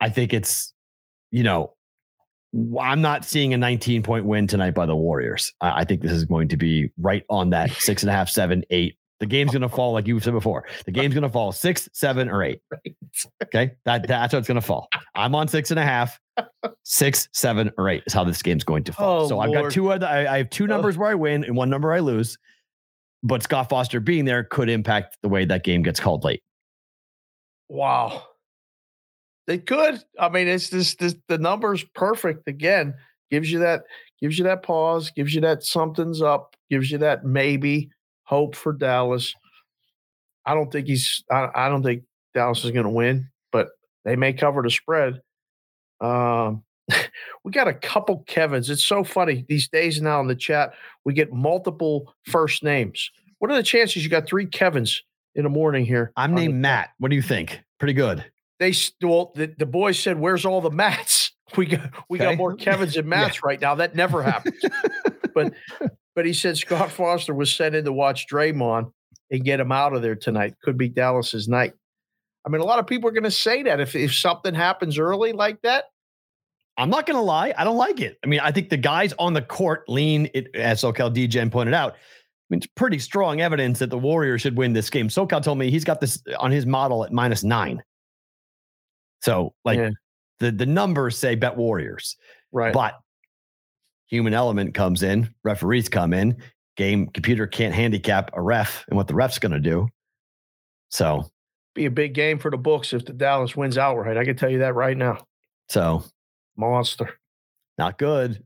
I think it's you know I'm not seeing a 19 point win tonight by the Warriors. I, I think this is going to be right on that *laughs* six and a half, seven, eight. The game's going to fall, like you've said before. The game's going to fall six, seven, or eight. *laughs* Okay, that that's how it's going to fall. I'm on six and a half, six, seven, or eight is how this game's going to fall. Oh, so I've got two. Other, I, I have two numbers where I win and one number I lose. But Scott Foster being there could impact the way that game gets called late. Wow. They could. I mean, it's just this the number's perfect again. Gives you that, gives you that pause, gives you that something's up, gives you that maybe hope for Dallas. I don't think he's I, I don't think Dallas is gonna win, but they may cover the spread. Um *laughs* we got a couple Kevins. It's so funny these days now in the chat. We get multiple first names. What are the chances you got three Kevins in the morning here? I'm named? Matt. What do you think? Pretty good. they stole the, the boys said, "Where's all the mats?" *laughs* We got we Okay. got more Kevin's and *laughs* Mats right now. That never happens. *laughs* but but he said Scott Foster was sent in to watch Draymond and get him out of there tonight. Could be Dallas's night. I mean, a lot of people are going to say that if if something happens early like that. I'm not going to lie. I don't like it. I mean, I think the guys on the court lean, it, as SoCal DGen pointed out. Mean, it's pretty strong evidence that the Warriors should win this game. SoCal told me he's got this on his model at minus nine. So, like, Yeah. the, the numbers say bet Warriors, Right. but human element comes in, referees come in, game computer can't handicap a ref and what the ref's going to do. So, be a big game for the books if the Dallas wins outright. I can tell you that right now. so Monster. Not good.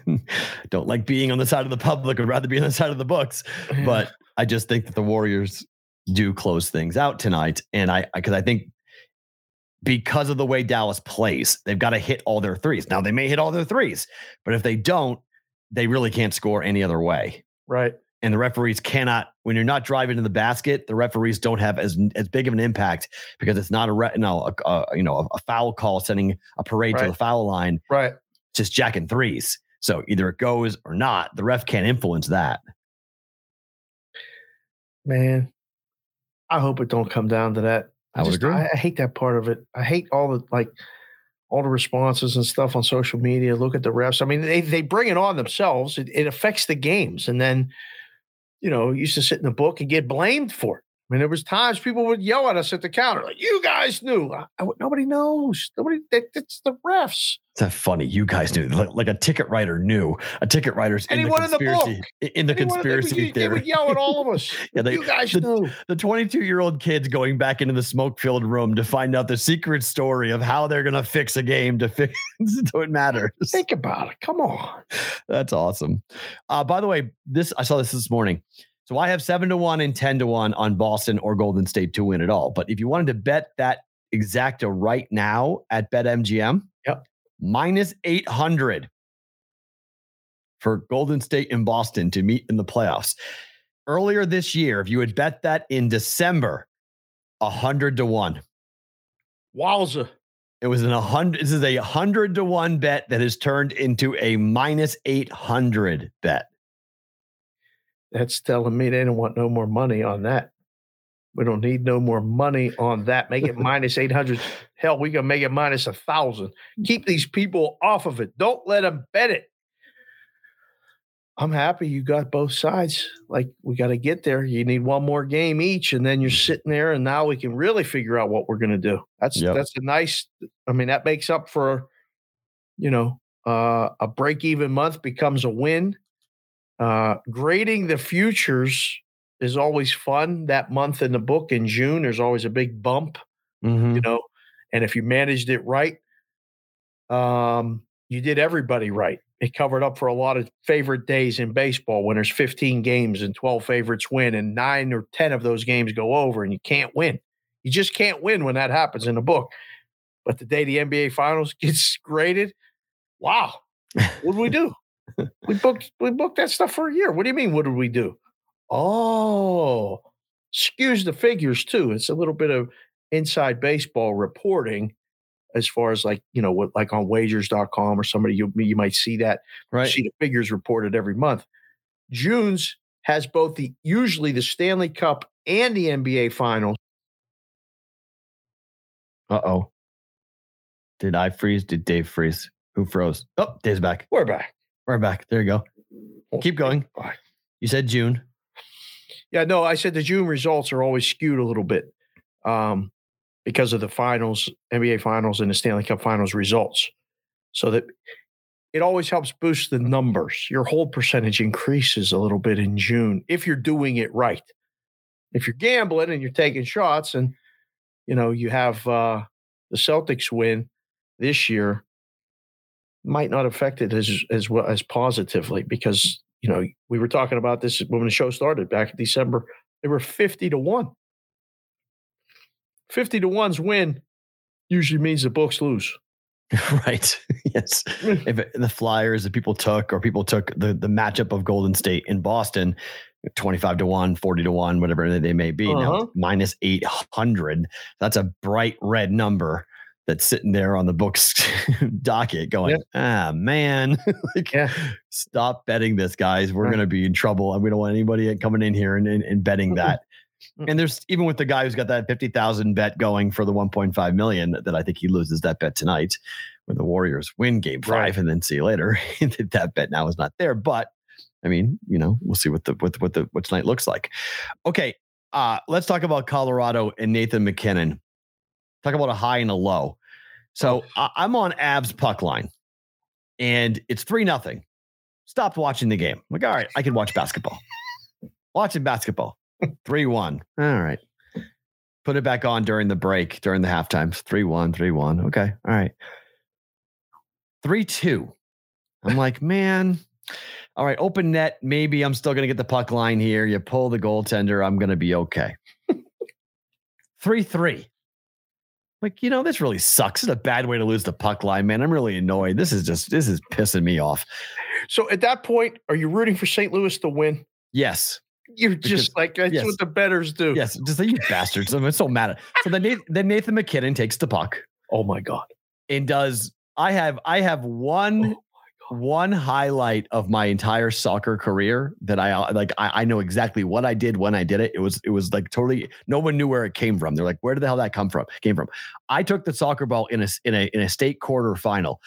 *laughs* Don't like being on the side of the public. I'd rather be on the side of the books. But I just think that the Warriors do close things out tonight. And I, because I, I think because of the way Dallas plays, they've got to hit all their threes. Now they may hit all their threes, but if they don't, they really can't score any other way. right. And the referees cannot, when you're not driving to the basket, the referees don't have as as big of an impact because it's not a re, no, a, a, you know, a, a foul call sending a parade to the foul line, Right. Just jacking threes. So either it goes or not. The ref can't influence that. Man, I hope it don't come down to that. I would just- agree. I, I hate that part of it. I hate all the like all the responses and stuff on social media. Look at the refs. I mean, they they bring it on themselves. It, it affects the games, and then you know used to sit in the book and get blamed for it. I mean, there was times people would yell at us at the counter like, "You guys knew." I, I nobody knows. Nobody. That, it's the refs. That's funny. You guys knew, like, like a ticket writer knew. A ticket writer's in the Anyone in the conspiracy. in the Anyone- they would- conspiracy they would yell at all of us. *laughs* Yeah, they- you guys the- knew. the 22 year old kids going back into the smoke filled room to find out the secret story of how they're going to fix a game to fix *laughs* so it matters. Think about it. Come on. That's awesome. Uh, by the way, this I saw this this morning. So I have seven to one and 10 to one on Boston or Golden State to win it all. But if you wanted to bet that exacta right now at BetMGM, Yep. minus 800 for Golden State and Boston to meet in the playoffs. Earlier this year, if you had bet that in December, 100 to one. Wowza. It was an 100. This is a 100 to 1 bet that has turned into a minus 800 bet. That's telling me they don't want no more money on that. We don't need no more money on that. Make it *laughs* minus 800. Hell, we can make it minus a thousand. Keep these people off of it. Don't let them bet it. I'm happy you got both sides. Like we got to get there. You need one more game each, and then you're sitting there, and now we can really figure out what we're going to do. That's Yep. that's a nice. I mean, that makes up for, you know, uh, a break even month becomes a win. Uh, grading the futures is always fun. That month in the book in June, there's always a big bump Mhm. you know and if you managed it right um you did everybody right it covered up for a lot of favorite days in baseball when there's 15 games and 12 favorites win and 9 or 10 of those games go over and you can't win you just can't win when that happens in a book but the day the nba finals *laughs* gets graded wow what do we do we booked we booked that stuff for a year what do you mean what did we do oh skews the figures too it's a little bit of inside baseball reporting as far as like you know what like on wagers.com or somebody you, you might see that Right. see the figures reported every month june's has both the usually the stanley cup and the nba finals Uh oh. Did I freeze? Did Dave freeze? Who froze? Oh, Dave's back. we're back We're back. There you go. Keep going. You said June. yeah no i said the june results are always skewed a little bit um because of the finals nba finals and the stanley cup finals results so that it always helps boost the numbers your hold percentage increases a little bit in june if you're doing it right if you're gambling and you're taking shots and you know you have uh the celtics win this year might not affect it as as well as positively because you know we were talking about this when the show started back in december they were 50 to 1 50 to 1's win usually means the books lose *laughs* right. yes. *laughs* If the Flyers that people took, or people took the the matchup of Golden State in Boston, 25 to 1, 40 to 1, whatever they may be. Uh-huh. it's minus 800. That's a bright red number that's sitting there on the books *laughs* docket going, ah, man, *laughs* like, Yeah. stop betting this, guys. We're Right. going to be in trouble. And we don't want anybody coming in here and, and, and betting Mm-mm. that. Mm. And there's even with the guy who's got that 50,000 bet going for the 1.5 million that I think he loses that bet tonight when the Warriors win game five Right. and then see you later. *laughs* that bet now is not there. But I mean, you know, we'll see what the what what the what tonight looks like. Okay. Uh, let's talk about Colorado and Nathan MacKinnon. Talk about a high and a low. So I, I'm on Avs puck line, and it's three nothing. Stopped watching the game. like, all right, I can watch basketball. Watching basketball. *laughs* Three one. All right. Put it back on during the break, during the halftime. Three one, three one. Okay. All right. 3 2. I'm like, man, all right, open net. Maybe I'm still going to get the puck line here. You pull the goaltender. I'm going to be okay. *laughs* 3 3. Like, you know, this really sucks. It's a bad way to lose the puck line, man. I'm really annoyed. This is just, this is pissing me off. So at that point, are you rooting for St. Louis to win? Yes. You're just like that's yes. what the bettors do. Yes, just like you bastards. I'm so mad. At. So then Nathan, then Nathan MacKinnon takes the puck Oh my god. and does. I have I have one oh. One highlight of my entire soccer career that I uh, like. I, I know exactly what I did when I did it. It was it was like totally. No one knew where it came from. They're like, where did the hell that come from? Came from. I took the soccer ball in a in a in a state quarter final.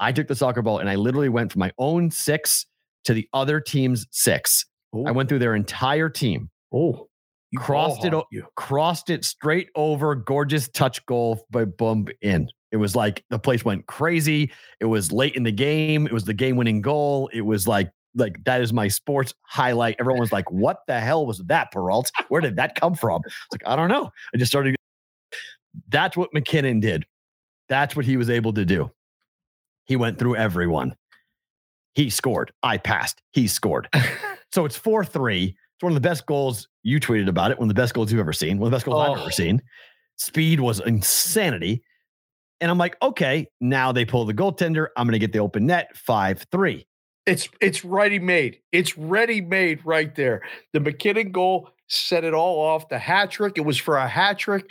I took the soccer ball and I literally went from my own six to the other team's six. I went through their entire team. Oh, you crossed it You. crossed it straight over, gorgeous touch goal, by bump in. It was like the place went crazy. It was late in the game. It was the game winning goal. It was like, like that is my sports highlight. Everyone was like, what the hell was that, Peralt? Where did that come from? It's like, I don't know. I just started. That's what MacKinnon did. That's what he was able to do. He went through everyone. He scored. I passed. He scored. *laughs* So it's 4 3. It's one of the best goals. You tweeted about it. One of the best goals you've ever seen. One of the best goals I've Oh. ever seen. Speed was insanity. And I'm like, okay, now they pull the goaltender. I'm going to get the open net 5 3. It's it's ready made. It's ready made right there. The MacKinnon goal set it all off. The hat trick. It was for a hat trick.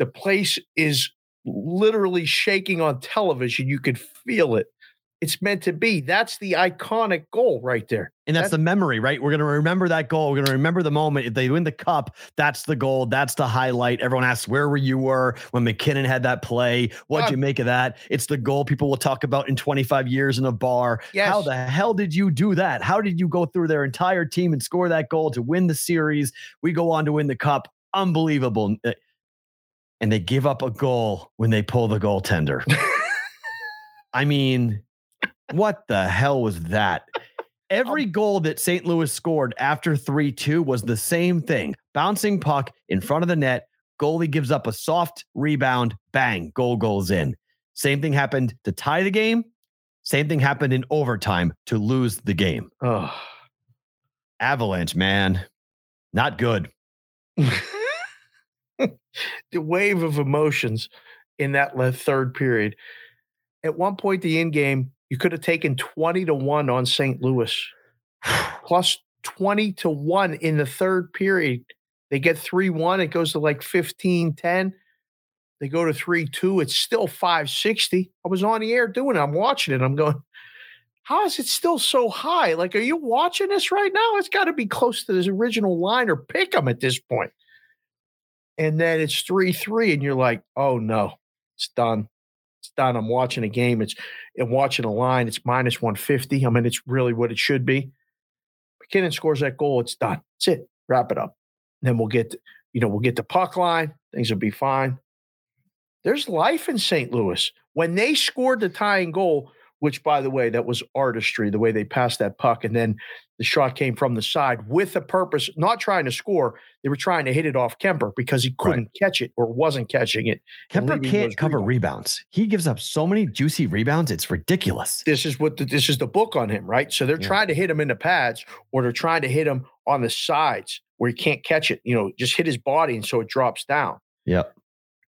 The place is literally shaking on television. You could feel it. It's meant to be. That's the iconic goal right there. And that's That- the memory, right? We're going to remember that goal. We're going to remember the moment. If they win the cup, that's the goal. That's the highlight. Everyone asks, where were you were when MacKinnon had that play? What'd God. you make of that? It's the goal people will talk about in 25 years in a bar. How the hell did you do that? How did you go through their entire team and score that goal to win the series? We go on to win the cup. Unbelievable. Uh, And they give up a goal when they pull the goaltender. *laughs* I mean, what the hell was that? Oh. Every goal that St. Louis scored after 3 2 was the same thing bouncing puck in front of the net. Goalie gives up a soft rebound, bang, goal goes in. Same thing happened to tie the game. Same thing happened in overtime to lose the game. Oh. Avalanche, man, not good. *laughs* the wave of emotions in that third period. At one point, the in game, you could have taken 20 to 1 on St. Louis, *sighs* plus 20 to 1 in the third period. They get 3 1, it goes to like 15 10. They go to 3 2. It's still 560. I was on the air doing it. I'm watching it. I'm going, how is it still so high? Like, are you watching this right now? It's got to be close to this original line or pick them at this point. point and then it's three three, and you're like, oh no, it's done. Done. I'm watching a game. It's I'm watching a line. It's minus 150. I mean, it's really what it should be. MacKinnon scores that goal. It's done. That's it. Wrap it up. then we'll get, you know, we'll get the puck line. Things will be fine. There's life in St. Louis. When they scored the tying goal, which by the way, that was artistry, the way they passed that puck. And then the shot came from the side with a purpose, not trying to score. They were trying to hit it off Kuemper because he couldn't catch it or wasn't catching it. Kuemper can't cover rebounds. He gives up so many juicy rebounds. It's ridiculous. This is what the, this is the book on him, right? So they're Yeah. trying to hit him in the pads or they're trying to hit him on the sides where he can't catch it, you know, just hit his body and so it drops down. Yep.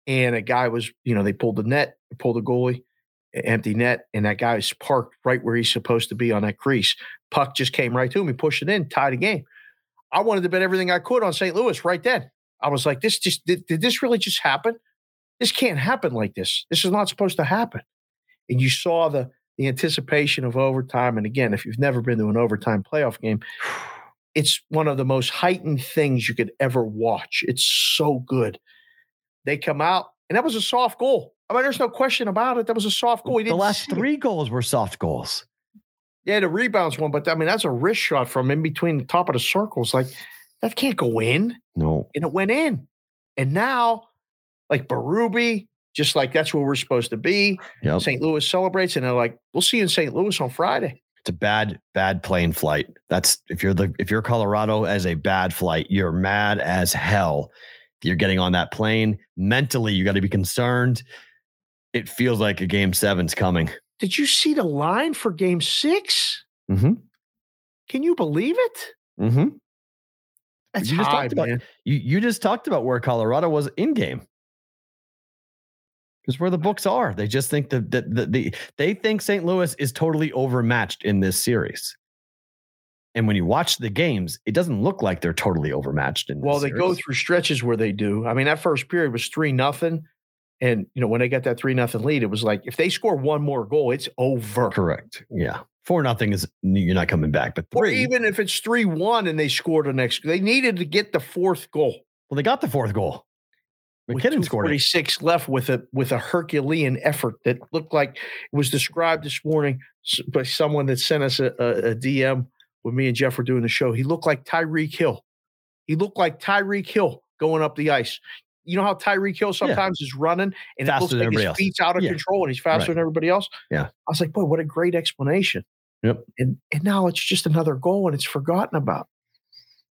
and a guy was, you know, they pulled the net, pulled the goalie, empty net, and that guy was parked right where he's supposed to be on that crease. Puck just came right to him. He pushed it in, tied the game. I wanted to bet everything I could on St. Louis right then. I was like, this just did, did this really just happen? This can't happen like this. This is not supposed to happen. And you saw the the anticipation of overtime. And again, if you've never been to an overtime playoff game, it's one of the most heightened things you could ever watch. It's so good. They come out, and that was a soft goal. I mean, there's no question about it. That was a soft goal. He The last see it. three goals were soft goals. Yeah, the rebounds one, but I mean, that's a wrist shot from in between the top of the circles. Like, that can't go in. No. And it went in. And now, like Berube, just like that's where we're supposed to be. Yep. St. Louis celebrates, and they're like, we'll see you in St. Louis on Friday. It's a bad, bad plane flight. That's if you're the if you're Colorado as a bad flight, you're mad as hell. You're getting on that plane. Mentally, you got to be concerned. It feels like a game seven's coming. did you see the line for game 6? Mm-hmm. Can you believe it? Mm-hmm. That's You just high, talked about- man. You you just talked about where Colorado was in game. Because where the books are, they just think that that the, the they think St. Louis is totally overmatched in this series. And when you watch the games, it doesn't look like they're totally overmatched. In Well, they go through stretches where they do. I mean, that first period was three nothing, and you know when they got that three nothing lead, it was like if they score one more goal, it's over. correct. Yeah, four nothing is you're not coming back. But Or three, even if it's three one and they score the next, they needed to get the fourth goal. well, they got the fourth goal. MacKinnon scored it. 246 left with a with a Herculean effort that looked like it was described this morning by someone that sent us a, a, a DM when me and Jeff were doing the show. He looked like Tyreek Hill. He looked like Tyreek Hill going up the ice. You know how Tyreek Hill sometimes is running and it looks like his else. feet's out of Yeah. control and he's faster Right. than everybody else. Yeah. I was like, boy, what a great explanation. Yep. And and now it's just another goal and it's forgotten about.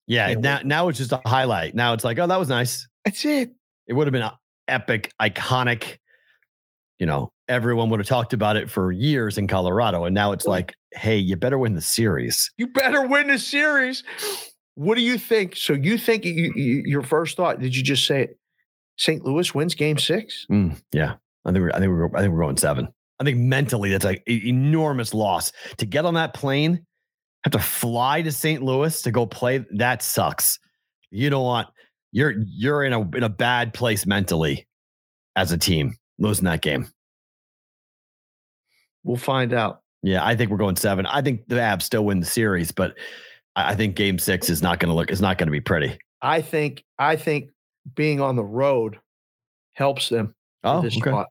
Yeah, Can't now now it's just a highlight. Now it's like, oh, that was nice. That's it. It would have been epic, iconic. You know, everyone would have talked about it for years in Colorado, and now it's like, hey, you better win the series. You better win the series. What do you think? So you think you, you, your first thought? Did you just say it? St. Louis wins Game Six? Mm, yeah, I think we're, I think we're, I think we're going seven. I think mentally that's an enormous loss to get on that plane, have to fly to St. Louis to go play. That sucks. You don't want you're you're in a in a bad place mentally as a team losing that game. We'll find out. Yeah, I think we're going seven. I think the Avs still win the series, but I I think Game Six is not going to look. Is not going to be pretty. I think I think being on the road helps them Oh, this okay. spot.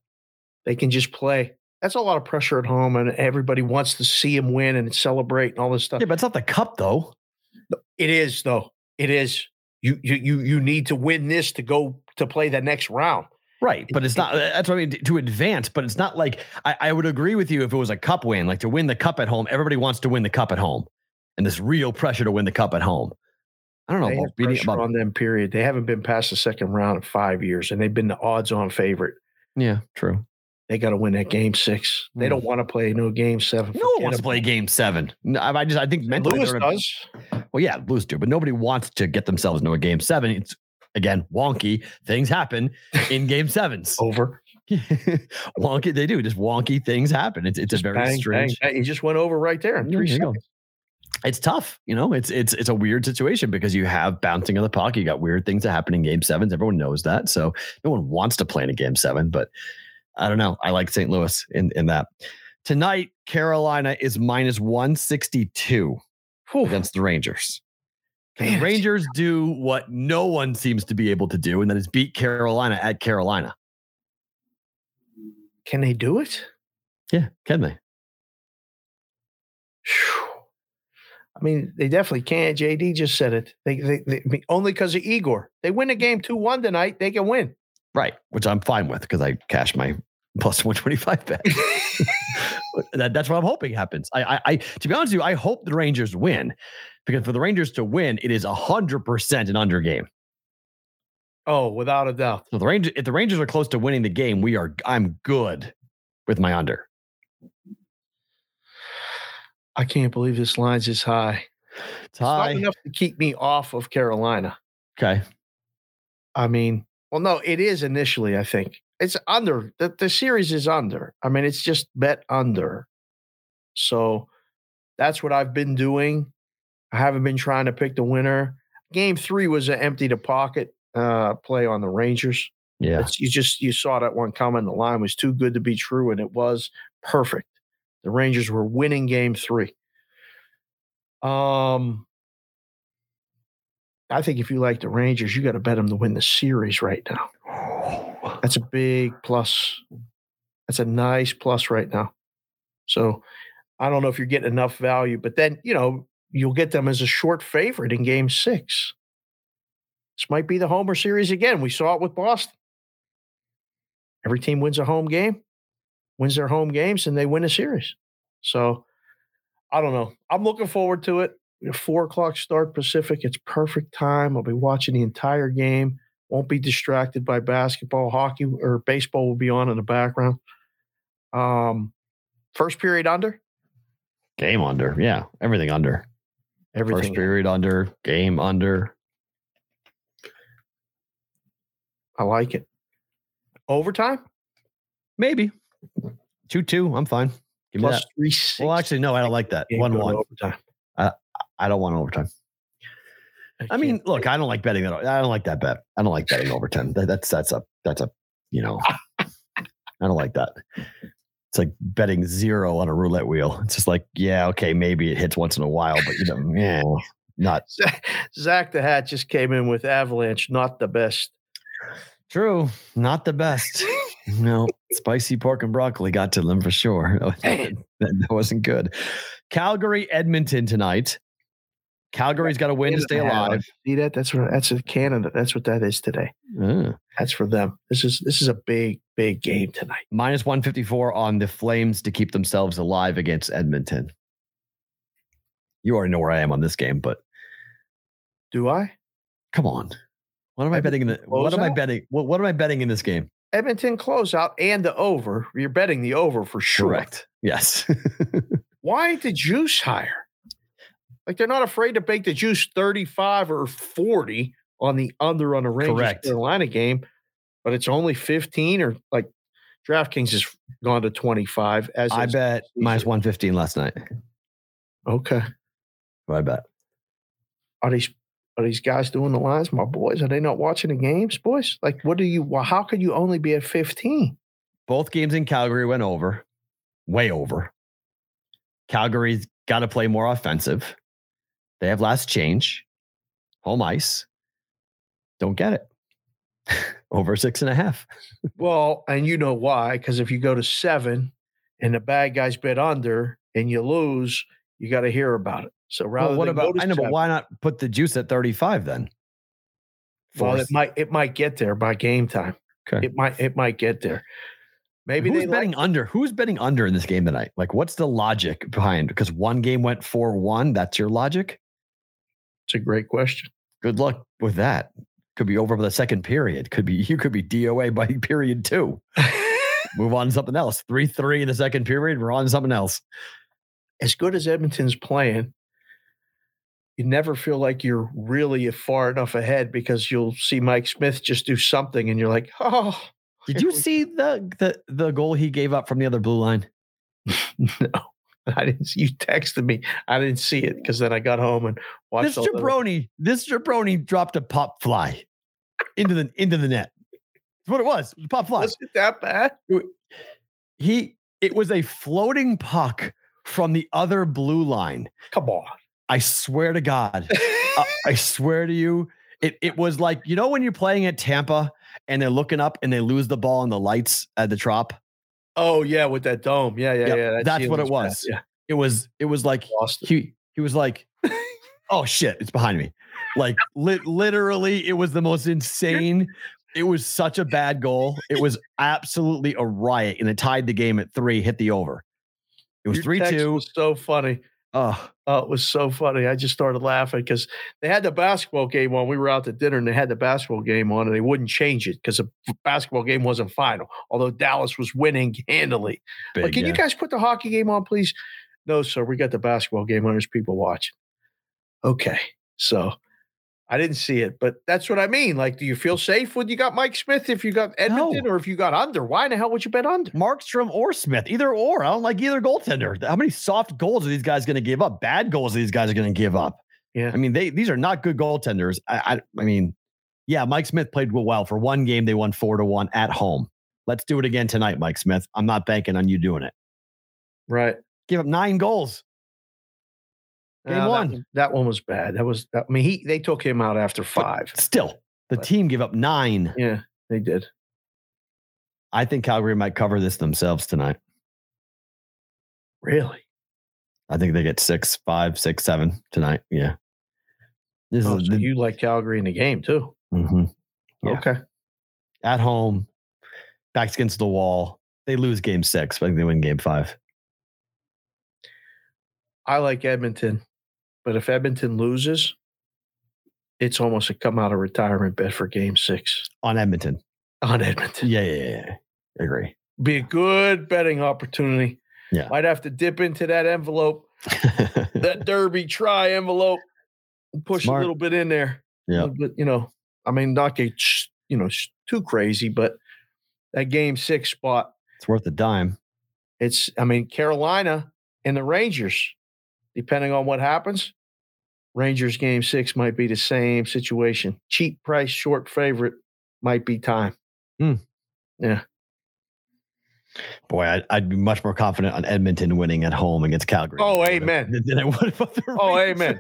They can just play. That's a lot of pressure at home, and everybody wants to see him win and celebrate and all this stuff. Yeah, but it's not the cup though. It is though. It is. You you you you need to win this to go to play the next round. Right, but it's not. That's what I mean to advance. But it's not like I, I would agree with you if it was a cup win, like to win the cup at home. Everybody wants to win the cup at home, and this real pressure to win the cup at home. I don't know They about beating about. on them. Period. They haven't been past the second round in five years, and they've been the odds-on favorite. Yeah, true. They got to win that game six. They Mm. don't want to play no game seven. No one wants to play game seven. No, I I just I think mentally Lewis a- does. Well, yeah, Blues do, but nobody wants to get themselves into a game seven. It's again wonky. Things happen in game sevens. *laughs* Over. wonky, they do. Just wonky things happen. It's it's a very Bang, strange. bang, just went over right there in three there you go. seconds. It's tough, you know. It's it's it's a weird situation because you have bouncing of the puck. You got weird things that happen in game sevens. Everyone knows that, so no one wants to play in a game seven. But I don't know. I like St. Louis in in that. Tonight, Carolina is minus one sixty two Whew. against the Rangers. Can the Rangers do what no one seems to be able to do, and that is beat Carolina at Carolina. Can they do it? Yeah, can they? Phew. I mean, they definitely can. JD just said it. They, they, they only because of Igor. They win the game mm-hmm. two one tonight. They can win. Right, which I'm fine with because I cashed my *laughs* plus 125 bet. *laughs* that, that's what I'm hoping happens. I, I, I, to be honest with you, I hope the Rangers win because for the Rangers to win, it is a hundred percent an under game. Oh, without a doubt. So the Rangers, if the Rangers are close to winning the game, we are. I'm good with my under. I can't believe this line's this high. It's It's not high. enough to keep me off of Carolina. Okay. I mean, well, no, it is initially, I think. It's under. The, the series is under. I mean, it's just bet under. So that's what I've been doing. I haven't been trying to pick the winner. Game three was an empty to pocket uh, play on the Rangers. Yeah. It's, you just you saw that one coming. The line was too good to be true, and it was perfect. The Rangers were winning game three. Um, I think if you like the Rangers, you got to bet them to win the series right now. *sighs* That's a big plus. That's a nice plus right now. So I don't know if you're getting enough value, but then you know you'll get them as a short favorite in Game Six. This might be the Homer series again. We saw it with Boston. Every team wins a home game, wins their home games, and they win a series. So I don't know. I'm looking forward to it. Four o'clock start Pacific. It's perfect time. I'll be watching the entire game. Won't be distracted by basketball, hockey, or baseball will be on in the background. Um, First period under. Game under. Yeah. Everything under. Everything. First period under. Game under. I like it. Overtime Maybe. 2 2. I'm fine. Give me that. Well, actually, no, I don't like that. Game 1 go to 1. Overtime. Uh, I don't want overtime. I mean, look. I don't like betting that. I don't like that bet. I don't like betting overtime. That, that's that's a that's a you know, I don't like that. It's like betting zero on a roulette wheel. It's just like, yeah, okay, maybe it hits once in a while, but you know, *laughs* yeah, not Zach the Hat just came in with Avalanche, not the best. true. Not the best. *laughs* No, spicy pork and broccoli got to them for sure. *laughs* that, that wasn't good. Calgary, Edmonton tonight. Calgary's got to win to stay alive. See that? That's what that's a Canada. That's what that is today. Uh. That's for them. This is this is a big big game tonight. minus 154 on the Flames to keep themselves alive against Edmonton. You already know where I am on this game, but Do I? come on. What am I betting in the, what am I betting? What, what am I betting in this game? Edmonton closeout and the over. You're betting the over for sure. Correct. Yes. *laughs* Why the juice higher? Like they're not afraid to bake the juice 35 or 40 on the under on the Rangers Correct. Carolina game, but it's only 15 or like DraftKings has gone to 25 as I bet minus 115 last night. Okay. I bet. Are these are these guys doing the lines, my boys? Are they not watching the games, boys? Like, what do you? Well, how could you only be at 15? Both games in Calgary went over, way over. Calgary's got to play more offensive. They have last change, home ice. Don't get it. *laughs* over six and a half. *laughs* Well, and you know why? Because if you go to seven and the bad guys bet under and you lose, you got to hear about it. So rather Well, what about? I know, but why not put the juice at 35 then? Well, it might it might get there by game time. Okay. It might it might get there. Maybe Who's they betting like, under? Who's betting under in this game tonight? Like, what's the logic behind? Because one game went four one. That's your logic. it's a great question. Good luck with that. Could be over by the second period. Could be you could be DOA by *laughs* period two. *laughs* Move on to something else. Three three in the second period. We're on to something else. as good as Edmonton's playing, you never feel like you're really far enough ahead because you'll see Mike Smith just do something and you're like, oh, Did you *laughs* see the the the goal he gave up from the other blue line? *laughs* No, I didn't. see- You texted me. I didn't see it because then I got home and watched. This jabroni, this jabroni dropped a pop fly into the into the net. That's what it was. It was a pop fly. Was it that bad? He it was a floating puck from the other blue line. Come on. I swear to God. uh, I swear to you, it it was like you know when you're playing at Tampa and they're looking up and they lose the ball and the lights at the trop. oh yeah, with that dome. Yeah, yeah, Yep, yeah. that that's what it ceiling's bad. was. Yeah, It was it was like lost it. he he was like, oh shit, it's behind me. Like lit literally, it was the most insane. It was such a bad goal. It was absolutely a riot, and it tied the game at three. Hit the over. It was Your three two. was so funny. Oh, Oh, it was so funny. I just started laughing because they had the basketball game on. We were out to dinner and they had the basketball game on and they wouldn't change it because the basketball game wasn't final, although Dallas was winning handily. big, Like, can you guys put the hockey game on, please? No, sir. We got the basketball game on. There's people watching. Okay. So I didn't see it, but that's what I mean. Like, do you feel safe when you got Mike Smith if you got Edmonton or if you got under? Why in the hell would you bet under? Markstrom or Smith, either or. I don't like either goaltender. How many soft goals are these guys going to give up? Bad goals are these guys are going to give up. Yeah. I mean, they these are not good goaltenders. I, I I mean, yeah, Mike Smith played well for one game. They won four to one at home. Let's do it again tonight, Mike Smith. I'm not banking on you doing it. Right. Give up nine goals. Game that one. one- That, one was bad. That was, that, I mean, he, they took him out after five. Still, the But- team gave up nine. Yeah, they did. I think Calgary might cover this themselves tonight. Really? I think they get six, five, six, seven tonight. Yeah. This Oh, is so the- you like Calgary in the game too? Mhm. Yeah. Okay. at home, backs against the wall. They lose game six, but they win game five. I like Edmonton, but if Edmonton loses, it's almost a come out of retirement bet for game six On Edmonton. on Edmonton. Yeah, yeah, yeah. I agree. Be a good betting opportunity. Yeah. Might have to dip into that envelope, *laughs* that Derby try envelope, push Smart. a little bit in there. Yeah. But you know, I mean, not get you know too crazy, but that game six spot. it's worth a dime. It's I mean Carolina and the Rangers, depending on what happens. Rangers game six might be the same situation. Cheap price, short favorite might be time. Yeah. Boy, I'd, I'd be much more confident on Edmonton winning at home against Calgary. Oh, than I would- amen. Than I would about the Oh, amen.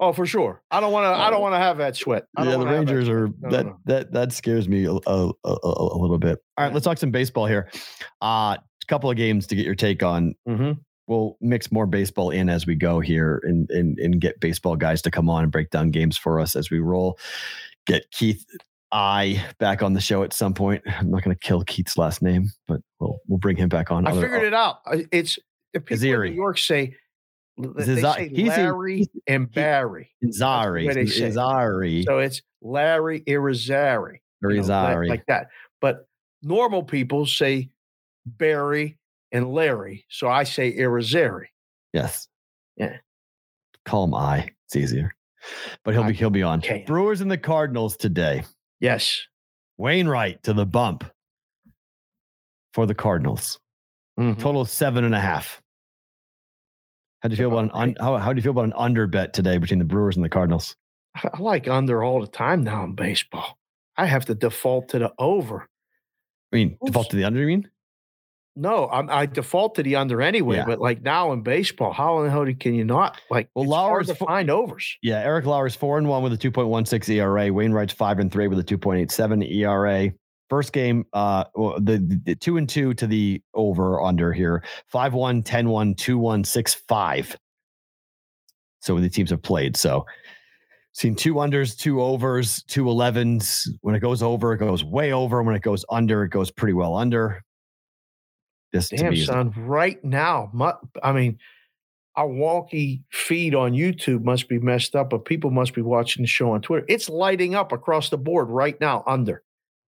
Oh, for sure. I don't want to. I don't want to have that sweat. I Yeah, the wanna have that Rangers are No, that no. that that scares me a, a, a, a little bit. All right, let's talk some baseball here. Uh, a couple of games to get your take on. Mhm. We'll mix more baseball in as we go here, and and and get baseball guys to come on and break down games for us as we roll. Get Keith I back on the show at some point. I'm not going to kill Keith's last name, but we'll we'll bring him back on. I Other- figured it out. It's if people in New York say they say he's Larry and Barry. Zari, way they say it. Zari, So it's Larry Irizarry. or you know, like- like that. But normal people say Barry and Larry. So I say Irizarry. Yes. Yeah. Call him I. It's easier. But he'll be he'll be on. Brewers and the Cardinals today. Yes. Wainwright to the bump for the Cardinals. Mhm. Total seven and a half. How do you feel about an un, how, how do you feel about an under bet today between the Brewers and the Cardinals? I I like under all the time now in baseball. I have to default to the over. I mean, default to the under, you mean? No, I'm, I default to the under anyway. Yeah. But like now in baseball, how in the hell can you not? Like, Well, hard Lauer's to find overs. Yeah, Eric Lauer's four and one with a 2.16 ERA. Wainwright's five and three with a 2.87 ERA. First game, uh, well, the, the, the two and two to the over under here 5 1, 10 1, 2 1, 6 5. So the teams have played. So seen two unders, two overs, two 11s. When it goes over, it goes way over. When it goes under, it goes pretty well under. This Damn, me is son, right now. mu- I mean, our wonky feed on YouTube must be messed up, but people must be watching the show on Twitter. It's lighting up across the board right now under.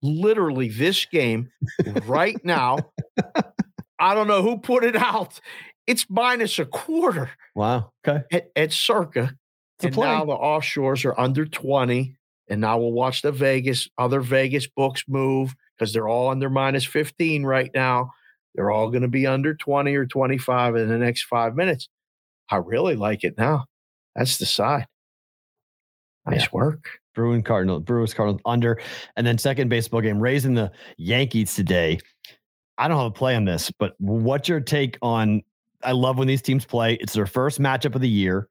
Literally, this game right now. I don't know who put it out. It's minus a quarter wow. Okay. at, at circa. It's and now the offshores are under 20. And now we'll watch the Vegas, other Vegas books move because they're all under minus 15 right now. They're all going to be under 20 or 25 in the next five minutes. I really like it now. That's the side. Nice Yeah. work. Bruin Cardinal, Brewers Cardinal under, and then second baseball game Rays and the Yankees today. I don't have a play on this, but what's your take on? I love when these teams play. It's their first matchup of the year.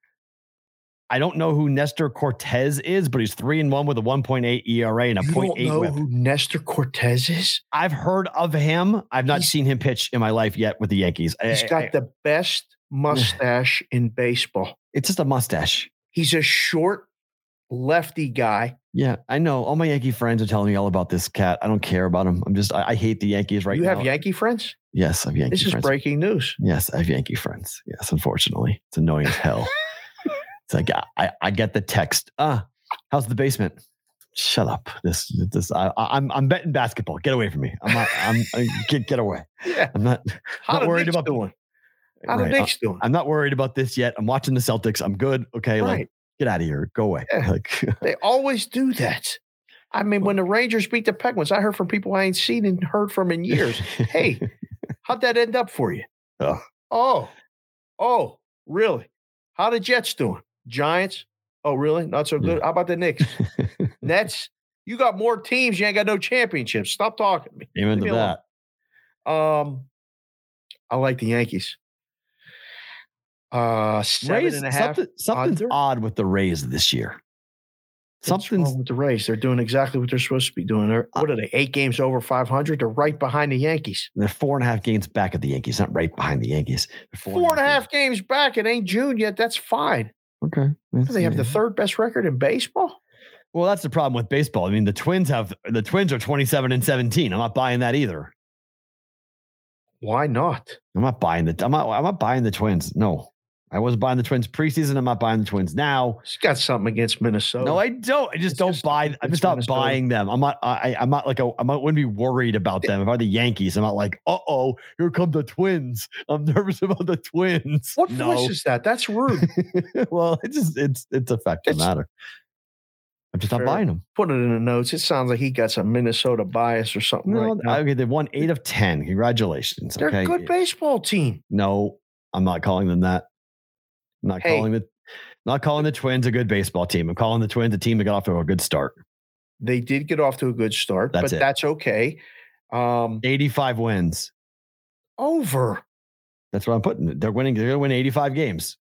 I don't know who Nestor Cortes is, but he's three and one with a 1.8 ERA and a You don't 0.8 know whip. who Nestor Cortes is? I've heard of him. I've not He's- seen him pitch in my life yet with the Yankees. I- He's I- got the best *sighs* mustache in baseball. it's just a mustache. He's a short lefty guy. Yeah, I know. All my Yankee friends are telling me all about this cat. I don't care about him. I'm just, I, I hate the Yankees right now. you now. have Yankee friends? Yes, I have Yankee friends. This is breaking news. Yes, I have Yankee friends. Yes, unfortunately, it's annoying as hell. *laughs* it's like I, I, get the text. Ah, how's the basement? Shut up. This, this. I, I- I'm, I'm betting basketball. Get away from me. I'm not. I'm I, get, get away. Yeah. I'm not. How Not worried Knicks about- doing? How the right, uh, Knicks doing? I'm not worried about this yet. I'm watching the Celtics. I'm good. Okay, like get out of here. Go away. Yeah. Like *laughs* They always do that. I mean, when the Rangers beat the Penguins, I heard from people I ain't seen and heard from in years. hey, *laughs* how'd that end up for you? Oh. Oh, oh, really? How the Jets doing? Giants? Oh, really? Not so good. How about the Knicks? *laughs* Nets? You got more teams. You ain't got no championships. Stop talking to me. Amen to alone. that. Um, I like the Yankees. Uh, seven Rays, and a half. something, something's under? odd with the Rays this year. Something's with the Rays. They're doing exactly what they're supposed to be doing. They're, Uh, what are they? Eight games over 500. They're right behind the Yankees. they're four and a half games back of the Yankees, not right behind the Yankees. They're Four and a half games back. It ain't June yet. That's fine. Okay. They have the third best record in baseball. Well, that's the problem with baseball. I mean, the Twins have the Twins are 27 and 17. I'm not buying that either. Why not? I'm not buying the I'm not I'm not buying the Twins. No. I wasn't buying the Twins preseason. I'm not buying the Twins now. She's got something against Minnesota. No, I don't. I just It's don't just buy. I'm just not Minnesota. buying them. I'm not. I, I'm not like a. I wouldn't be worried about them if I were the Yankees. I'm not like, uh oh, here come the Twins. I'm *laughs* nervous about the Twins. what no. voice is that? That's rude. *laughs* well, it's just it's it's a fact of the It's- matter. I'm just not buying them. Put it in the notes. It sounds like he got some Minnesota bias or something. No, right okay, they've won eight of ten. Congratulations. They're okay. a good baseball team. No, I'm not calling them that. I'm not Hey. calling the not calling the Twins a good baseball team. I'm calling the Twins a team that got off to a good start. They did get off to a good start, That's but it. that's okay. Um, 85 wins. over. That's what I'm putting. They're winning. They're going to win 85 games.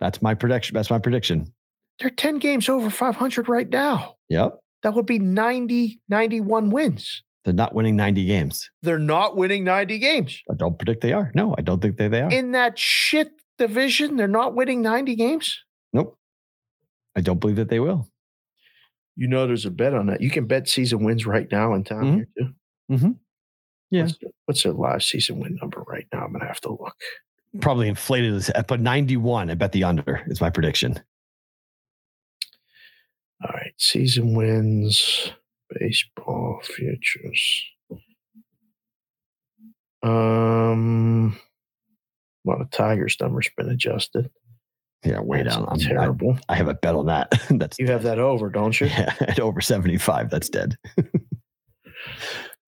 That's my prediction. That's my prediction. They're 10 games over 500 right now. Yep. That would be 90, 91 wins. They're not winning 90 games. They're not winning 90 games. I don't predict they are. No, I don't think they, they are. In that shit division, they're not winning 90 games. nope. I don't believe that they will. You know, there's a bet on that. You can bet season wins right now in town Mhm. here too. Mm-hmm. Yeah. What's, the- what's their last season win number right now? I'm gonna have to look. Probably inflated. But 91, I bet the under is my prediction. All right, season wins, baseball futures. Um, well, the Tigers number's been adjusted. Yeah, way That's down. I'm, I, terrible. I have a bet on that. *laughs* That's you have that over, don't you? yeah, *laughs* at over 75. That's dead.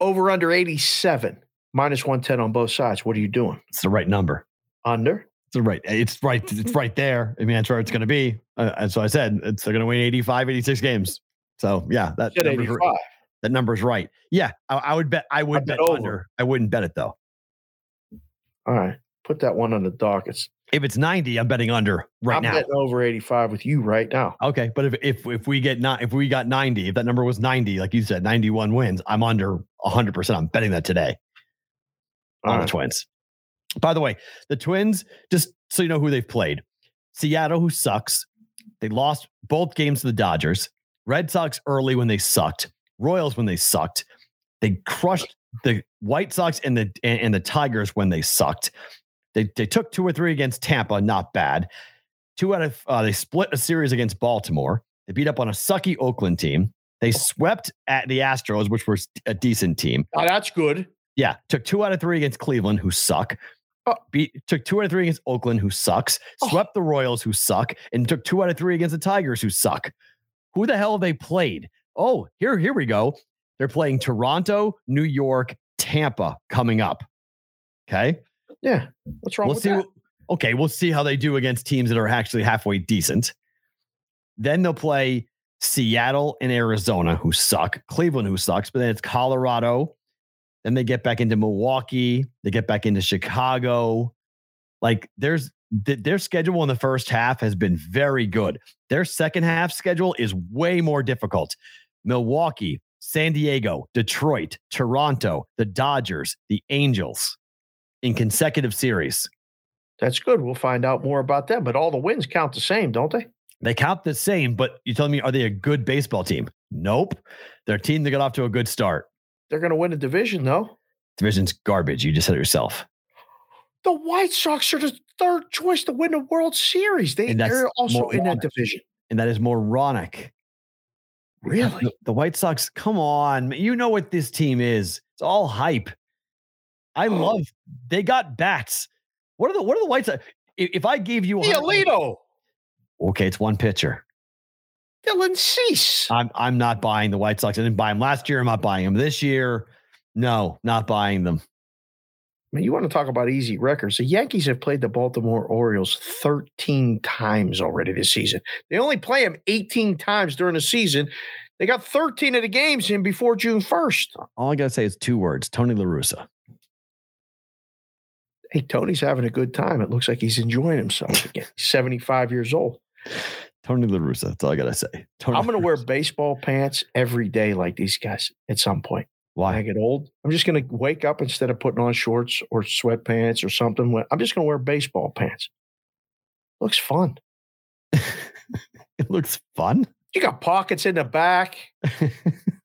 Over under 87, minus 110 on both sides. What are you doing? It's the right number. Under? It's the right. It's right. It's right there. I mean, that's where it's going to be. Uh, and so I said it's they're going to win 85, 86 games. So yeah, that number's, 85. that number's right. Yeah, I, I would bet. I would bet bet under. I wouldn't bet it though. All right. Put that one on the dockets. If it's 90, I'm betting under right I'm now. betting over 85 with you right now. Okay, but if if if we get not if we got 90, if that number was 90, like you said, 91 wins, I'm under 100. percent I'm betting that today All on right. the Twins. By the way, the Twins, just so you know who they've played, Seattle, who sucks. They lost both games to the Dodgers. Red Sox early when they sucked. Royals when they sucked. They crushed the White Sox and the and, and the Tigers when they sucked. They they took two or three against Tampa, not bad. Two out of uh, they split a series against Baltimore. They beat up on a sucky Oakland team. They swept at the Astros, which were a decent team. Oh, that's good. Yeah, took two out of three against Cleveland, who suck. Oh. Beat took two out of three against Oakland, who sucks. Oh. Swept the Royals, who suck, and took two out of three against the Tigers, who suck. Who the hell have they played? Oh, here, here we go. They're playing Toronto, New York, Tampa coming up. Okay, Yeah. What's wrong we'll with see. that? Okay, we'll see how they do against teams that are actually halfway decent. Then they'll play Seattle and Arizona, who suck. Cleveland, who sucks. But then it's Colorado. Then they get back into Milwaukee. They get back into Chicago. Like there's th- their schedule in the first half has been very good. Their second half schedule is way more difficult. Milwaukee, San Diego, Detroit, Toronto, the Dodgers, the Angels in consecutive series. That's good. We'll find out more about them. But all the wins count the same, don't they? They count the same, but you telling me are they a good baseball team? Nope. They're a team that got off to a good start. They're going to win a division, though. Division's garbage. You just said it yourself. The White Sox are the third choice to win the World Series. They, they're also in that division. And that is moronic. Really? The, the White Sox, come on. You know what this team is. It's all hype. I Oh. love they got bats. What are the what are the White Sox? If, if I gave you a hundred- okay, it's one pitcher. Dylan Cease. I'm I'm not buying the White Sox. I didn't buy them last year. I'm not buying them this year. No, not buying them. I mean, you want to talk about easy records. The Yankees have played the Baltimore Orioles 13 times already this season. They only play them 18 times during the season. They got 13 of the games in before June 1st. All I gotta say is two words: Tony La Russa. Hey, Tony's having a good time. It looks like he's enjoying himself again. He's 75 years old. Tony La Russa. That's all I gotta say. Tony I'm gonna wear baseball pants every day like these guys at some point. When I get old, I'm just going to wake up instead of putting on shorts or sweatpants or something. I'm just going to wear baseball pants. Looks fun. *laughs* it looks fun. You got pockets in the back. *laughs*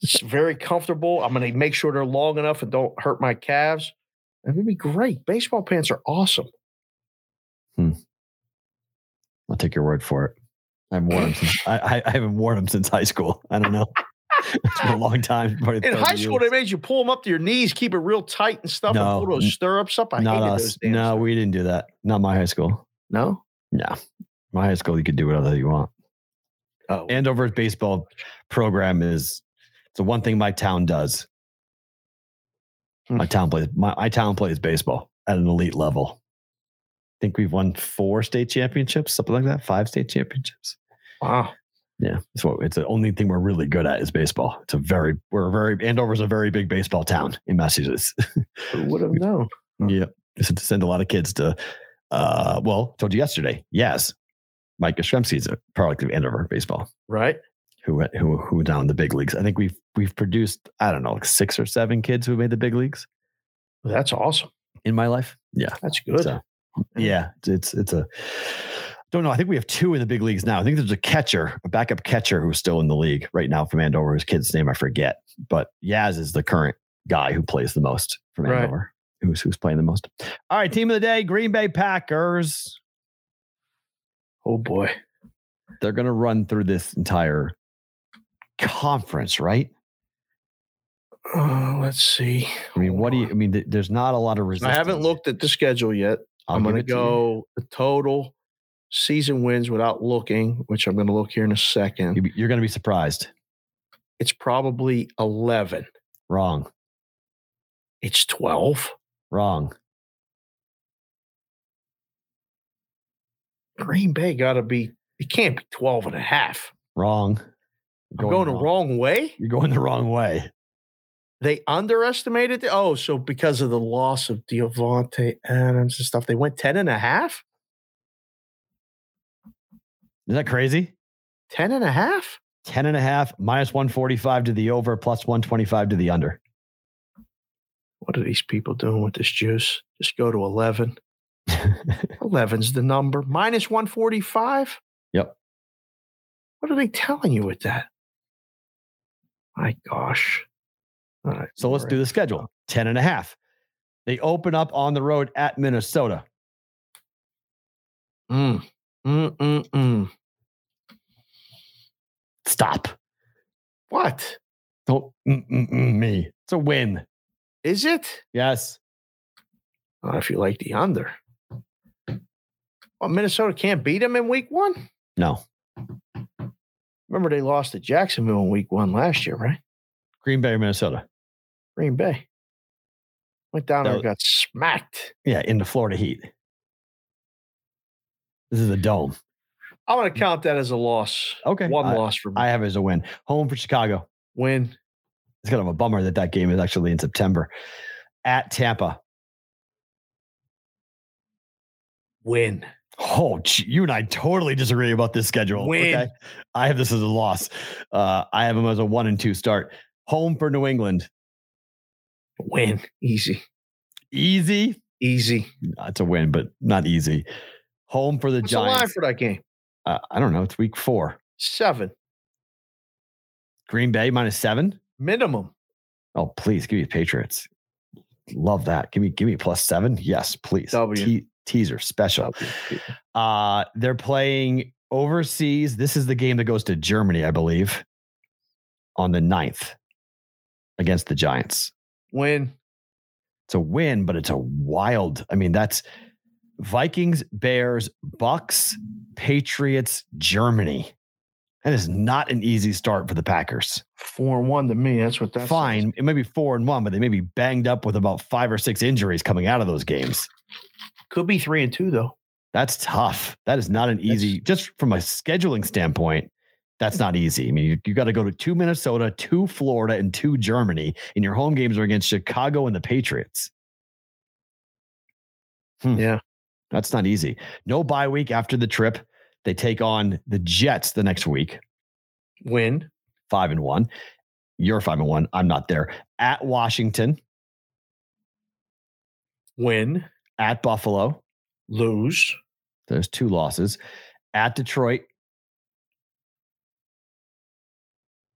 It's very comfortable. I'm going to make sure they're long enough and don't hurt my calves. That would be great. Baseball pants are awesome. Hmm. I'll take your word for it. I haven't worn them since I, I, haven't worn them since high school. I don't know. *laughs* it's been a long time. In high school, they made you pull them up to your knees, keep it real tight and stuff, No, and pull those stirrups up. I not hated us. No, stirrups. we didn't do that. Not my high school. no. No, my high school you could do whatever you want. Oh, Andover's baseball program is it's the one thing my town does. My Hmm. town plays my, my town plays baseball at an elite level. I think we've won four state championships, something like that, five state championships. wow. Yeah, so it's the only thing we're really good at is baseball. It's a very we're a very Andover's a very big baseball town in Massachusetts. Who would have *laughs* known? yeah, so to send a lot of kids to, uh, well, told you yesterday. Yes, Mike Yastrzemski's a product of Andover baseball. Right? Who went- who who down in the big leagues. I think we've we've produced I don't know like six or seven kids who made the big leagues That's awesome. in my life. Yeah, That's good. So, yeah, it's, it's a don't know. I think we have two in the big leagues now. I think there's a catcher, a backup catcher who's still in the league right now from Andover. His kid's name I forget, but Yaz is the current guy who plays the most from Right. Andover. Who's who's playing the most? All right, team of the day: Green Bay Packers. oh boy. They're going to run through this entire conference, right? Uh, let's see. I mean, what do you? I mean, th- there's not a lot of resistance. I haven't looked at the schedule yet. I'll I'm going to it to you. go the total season wins without looking, which I'm going to look here in a second. You- You're going to be surprised. It's probably 11. Wrong. It's 12. Wrong. Green Bay got to be, it can't be 12 and a half. Wrong. I'm going the wrong way. You're going the wrong way. They underestimated. The, oh, so because of the loss of Davante Adams and stuff, they went 10 and a half? Isn't that crazy? 10 and a half? 10 and a half, minus 145 to the over, plus 125 to the under. What are these people doing with this juice? Just go to 11. *laughs* 11's the number. Minus 145? Yep. What are they telling you with that? My gosh. All right. so let's do the schedule 10 and a half. They open up on the road at Minnesota. Mm. Mm, mm, mm. Stop. What? Don't mm, mm, mm, me. It's a win. Is it? Yes. Well, if you like the under. Well, Minnesota can't beat them in week one. No. Remember, they lost to Jacksonville in week one last year, right? Green Bay, Minnesota. Green Bay. Went down there and got smacked. Yeah, in the Florida Heat. This is a dome. I'm going to count that as a loss. Okay. One I, loss for me. I have it as a win. Home for Chicago. Win. It's kind of a bummer that that game is actually in September. At Tampa. Win. Oh, gee, you and I totally disagree about this schedule. Win. I have this as a loss. Uh, I have them as a one and two start. Home for New England. Win. Easy. Easy. Easy. That's a win, but not easy. Home for the What's the line for that game? uh, I don't know. It's week four. Seven. Green Bay minus seven. Minimum. Oh, please give me Patriots. Love that. Give me give me plus seven. Yes, please. W. Te- teaser special. Uh, they're playing overseas. This is the game that goes to Germany, I believe, on the 9th against the Giants. Win. It's a win, but it's a wild. I mean, that's Vikings, Bears, Bucks, Patriots, Germany. That is not an easy start for the Packers. Four and one to me. That's what that's Fine. It may be four and one, but they may be banged up with about five or six injuries coming out of those games. Could be three and two though. That's tough. That is not an easy, just from a scheduling standpoint, that's not easy. I mean, you, you got to go to two Minnesota, two Florida, and two Germany, and your home games are against Chicago and the Patriots. Hmm. Yeah. That's not easy. No bye week after the trip. They take on the Jets the next week, Win. five and one. You're five and one. I'm not there. At Washington, Win. At Buffalo. Lose. There's two losses. At Detroit,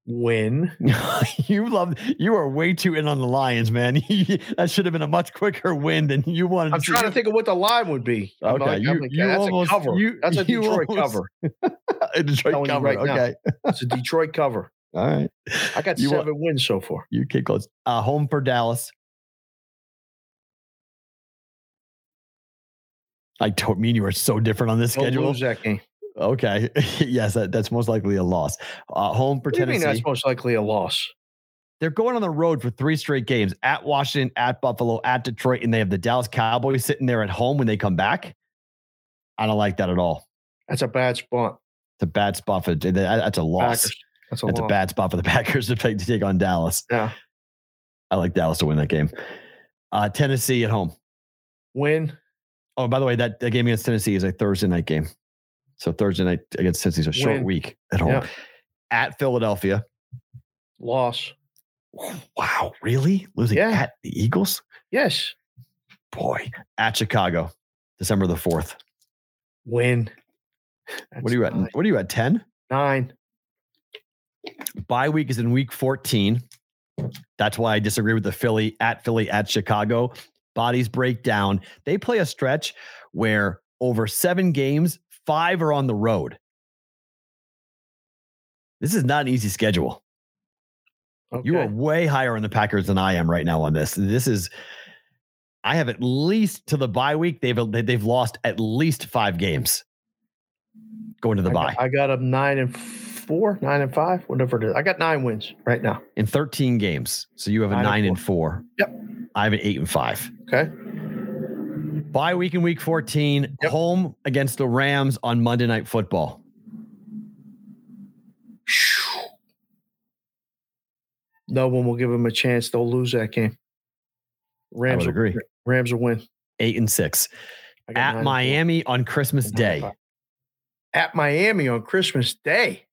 Win. *laughs* you love you are way too in on the Lions, man. *laughs* that should have been a much quicker win than you wanted. I'm to trying to think of what the line would be. I'm Okay, like- you- like, you that's almost- a cover. you- that's a Detroit almost- cover. *laughs* a Detroit cover. right now. okay, It's a Detroit cover. all right. I got You seven wins so far. You came close. Uh, home for Dallas. I don't mean you are so different on this Don't schedule. lose that game. Okay. *laughs* yes, that, that's most likely a loss. Uh, home for What do you mean Tennessee. that's most likely a loss? They're going on the road for three straight games at Washington, at Buffalo, at Detroit, and they have the Dallas Cowboys sitting there at home when they come back. I don't like that at all. That's a bad spot. It's a bad spot for that's a loss. Packers. That's a That's a bad spot for the *laughs* Packers to, take to take on Dallas. Yeah. I like Dallas to win that game. Uh, Tennessee at home. Win. Oh, by the way, that, that game against Tennessee is a Thursday night game. So Thursday night against Tennessee is a short Win. week at home. Yeah. At Philadelphia. Loss. Wow, really? Losing Yeah. at the Eagles? Yes. Boy. At Chicago, December the 4th. Win. What are you at? What are you at? 10? Nine. Bye week is in week 14. That's why I disagree with the Philly at Philly at Chicago. Bodies break down. They play a stretch where over seven games, five are on the road. This is not an easy schedule. Okay. You are way higher on the Packers than I am right now on this. This is, I have at least to the bye week. They've they've lost at least five games going to the I bye got, I got them nine and four, nine and five, whatever it is. I got nine wins right now. in 13 games. So you have a Nine and nine and four. Yep. I have an eight and five. Okay. Bye week in week 14, Yep. home against the Rams on Monday Night Football. No one will give them a chance. They'll lose that game. Rams agree. Rams will win. Eight and six. Nine At Miami on Christmas four. Nine Day. At Miami on Christmas Day.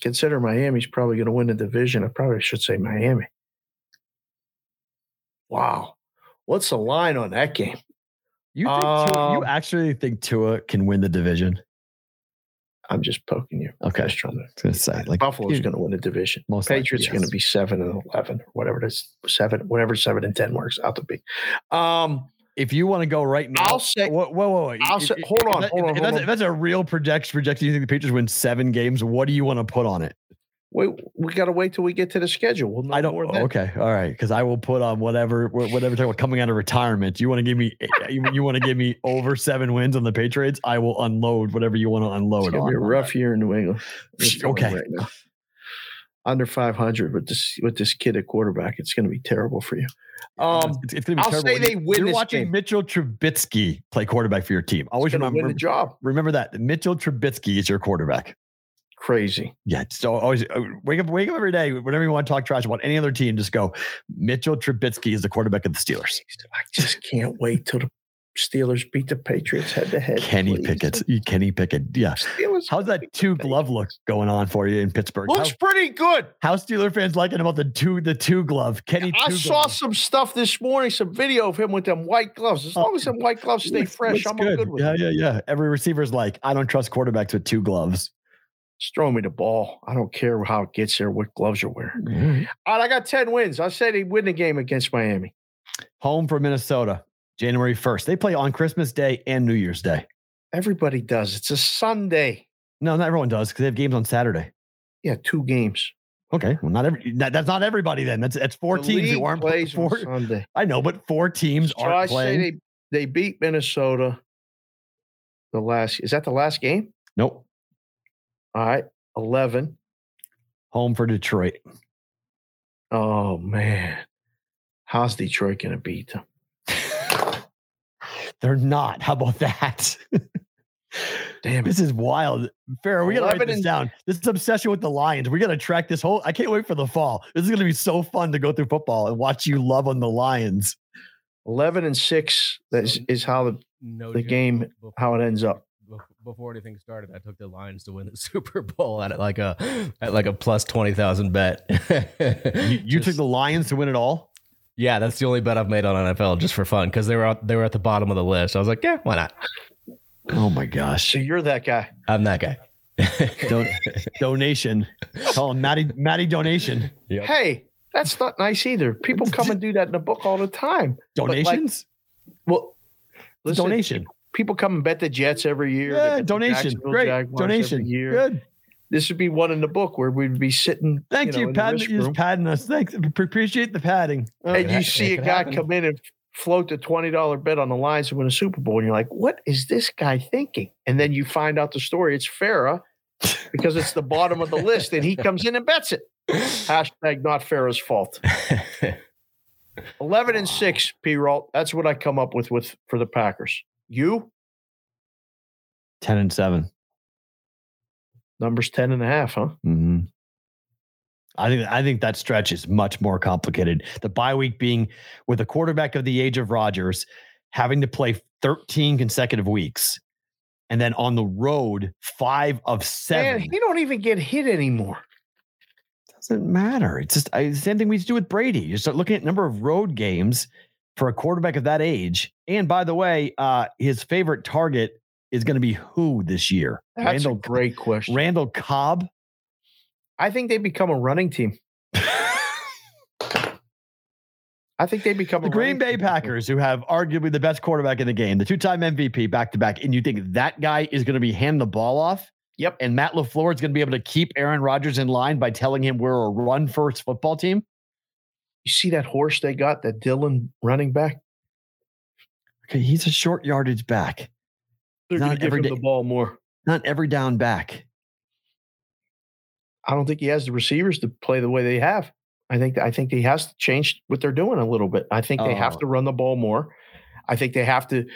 Consider Miami's probably going to win the division. I probably should say Miami. Wow. What's the line on that game? You think Tua, you Um, actually think Tua can win the division? I'm just poking you. Okay. Just trying to. I was gonna say like Buffalo's going to win the division. most likely, Patriots are going to be seven and eleven, or whatever it is, seven, whatever seven and ten works out to be. Um, If you want to go right now, I'll say- Whoa, whoa, whoa! I'll If- say- hold on, that- hold on, If, hold that's, on. if that's a real projection, projection, you think the Patriots win seven games? What do you want to put on it? wait, we got to wait till we get to the schedule. We'll I don't. Okay, all right. Because I will put on whatever, whatever. Talking about coming out of retirement. You want to give me? Eh, eh, you, you want to give me over seven wins on the Patriots? I will unload whatever you want to It's unload gonna on. be a rough year in New England. I'm Psh, telling you okay. right. Under 500 with this with this kid at quarterback, it's going to be terrible for you. Um, it's, it's going to be I'll terrible. say they win You're watching game. Mitchell Trubisky play quarterback for your team. Always remember. the job. Remember that Mitchell Trubisky is your quarterback. Crazy. Yeah. So always uh, wake up, wake up every day. Whenever you want to talk trash about any other team, just go. Mitchell Trubisky is the quarterback of the Steelers. I just can't wait till the Steelers beat the Patriots head to head. Kenny please. Pickett. Kenny Pickett. Yeah. Steelers How's that two glove look going on for you in Pittsburgh? looks How, pretty good. how Steeler fans liking about the two the two glove? Kenny. I two saw glove. some stuff this morning, some video of him with them white gloves. As long as them white gloves stay Looks- fresh, looks I'm all good with yeah, it. yeah, yeah. Every receiver's like, I don't trust quarterbacks with two gloves. Just throw me the ball. I don't care how it gets there, what gloves you're wearing. All right, I got 10 wins. I said he'd win the game against Miami. Home for Minnesota, January first. They play on Christmas Day and New Year's Day. Everybody does. It's a Sunday. No, not everyone does because they have games on Saturday. Yeah, two games. Okay, well, not every that, that's not everybody then. That's that's four The teams who aren't four. Sunday. I know, but four teams So aren't say playing. they, they beat Minnesota the last is that the last game? nope. All right. 11. Home for Detroit. Oh man. How's Detroit gonna beat them? They're not. How about that? Damn *laughs* this is wild. Farrah, we gotta write this and- down. This is obsession with the Lions. We gotta track this whole. I can't wait for the fall. This is gonna be so fun to go through football and watch you love on the Lions. 11 and 6 that is, is how the, no the joke, game before- how it ends up. Before anything started, I took the Lions to win the *laughs* Super Bowl at like a at like a plus twenty thousand bet. You, *laughs* you took the Lions to win it all. Yeah, that's the only bet I've made on NFL just for fun because they were out, they were at the bottom of the list. I was like, yeah, why not? Oh my gosh. So you're that guy. I'm that guy. *laughs* Don- donation. Call him Matty Matty donation. Yep. Hey, that's not nice either. People come and do that in the book all the time. But, like, Donations? well, listen, donation. People come and bet the Jets every year. They Yeah, donation. Great. Jaguars Donation. year. Good. This would be one in the book where we'd be sitting. Thank know, you, in padding. You're just padding us. Thanks. Appreciate the padding. and It you ha- see a guy happen. come in and float the twenty dollar bet on the Lions to win a Super Bowl, and you're like, "What is this guy thinking?" And then you find out the story. It's Farah because it's the bottom of the list, and he comes in and bets it. Hashtag not Farah's fault. *laughs* Eleven and six, P. Roll. That's what I come up with with for the Packers. You Ten and 7 numbers 10 and a half, huh? Mm-hmm. I think I think that stretch is much more complicated. The bye week being with a quarterback of the age of Rodgers, having to play 13 consecutive weeks, and then on the road five of seven. Man, he don't even get hit anymore. doesn't matter. It's just I, the same thing we used to do with Brady. You start looking at number of road games for a quarterback of that age. And by the way, uh, his favorite target is going to be who this year? That's Randall a great question. Randall Cobb. I think they become a running team. I think they become The a Green Bay team. Packers, who have arguably the best quarterback in the game, the two-time MVP back to back, and you think that guy is going to be handing the ball off? Yep. And Matt LaFleur is going to be able to keep Aaron Rodgers in line by telling him we're a run-first football team? You see that horse they got, that Dillon running back? Okay, he's a short yardage back, They're Not going to give him day. the ball more. Not every down back. I don't think he has the receivers to play the way they have. I think I think he has to change what they're doing a little bit. I think they have Oh. to run the ball more. I think they have to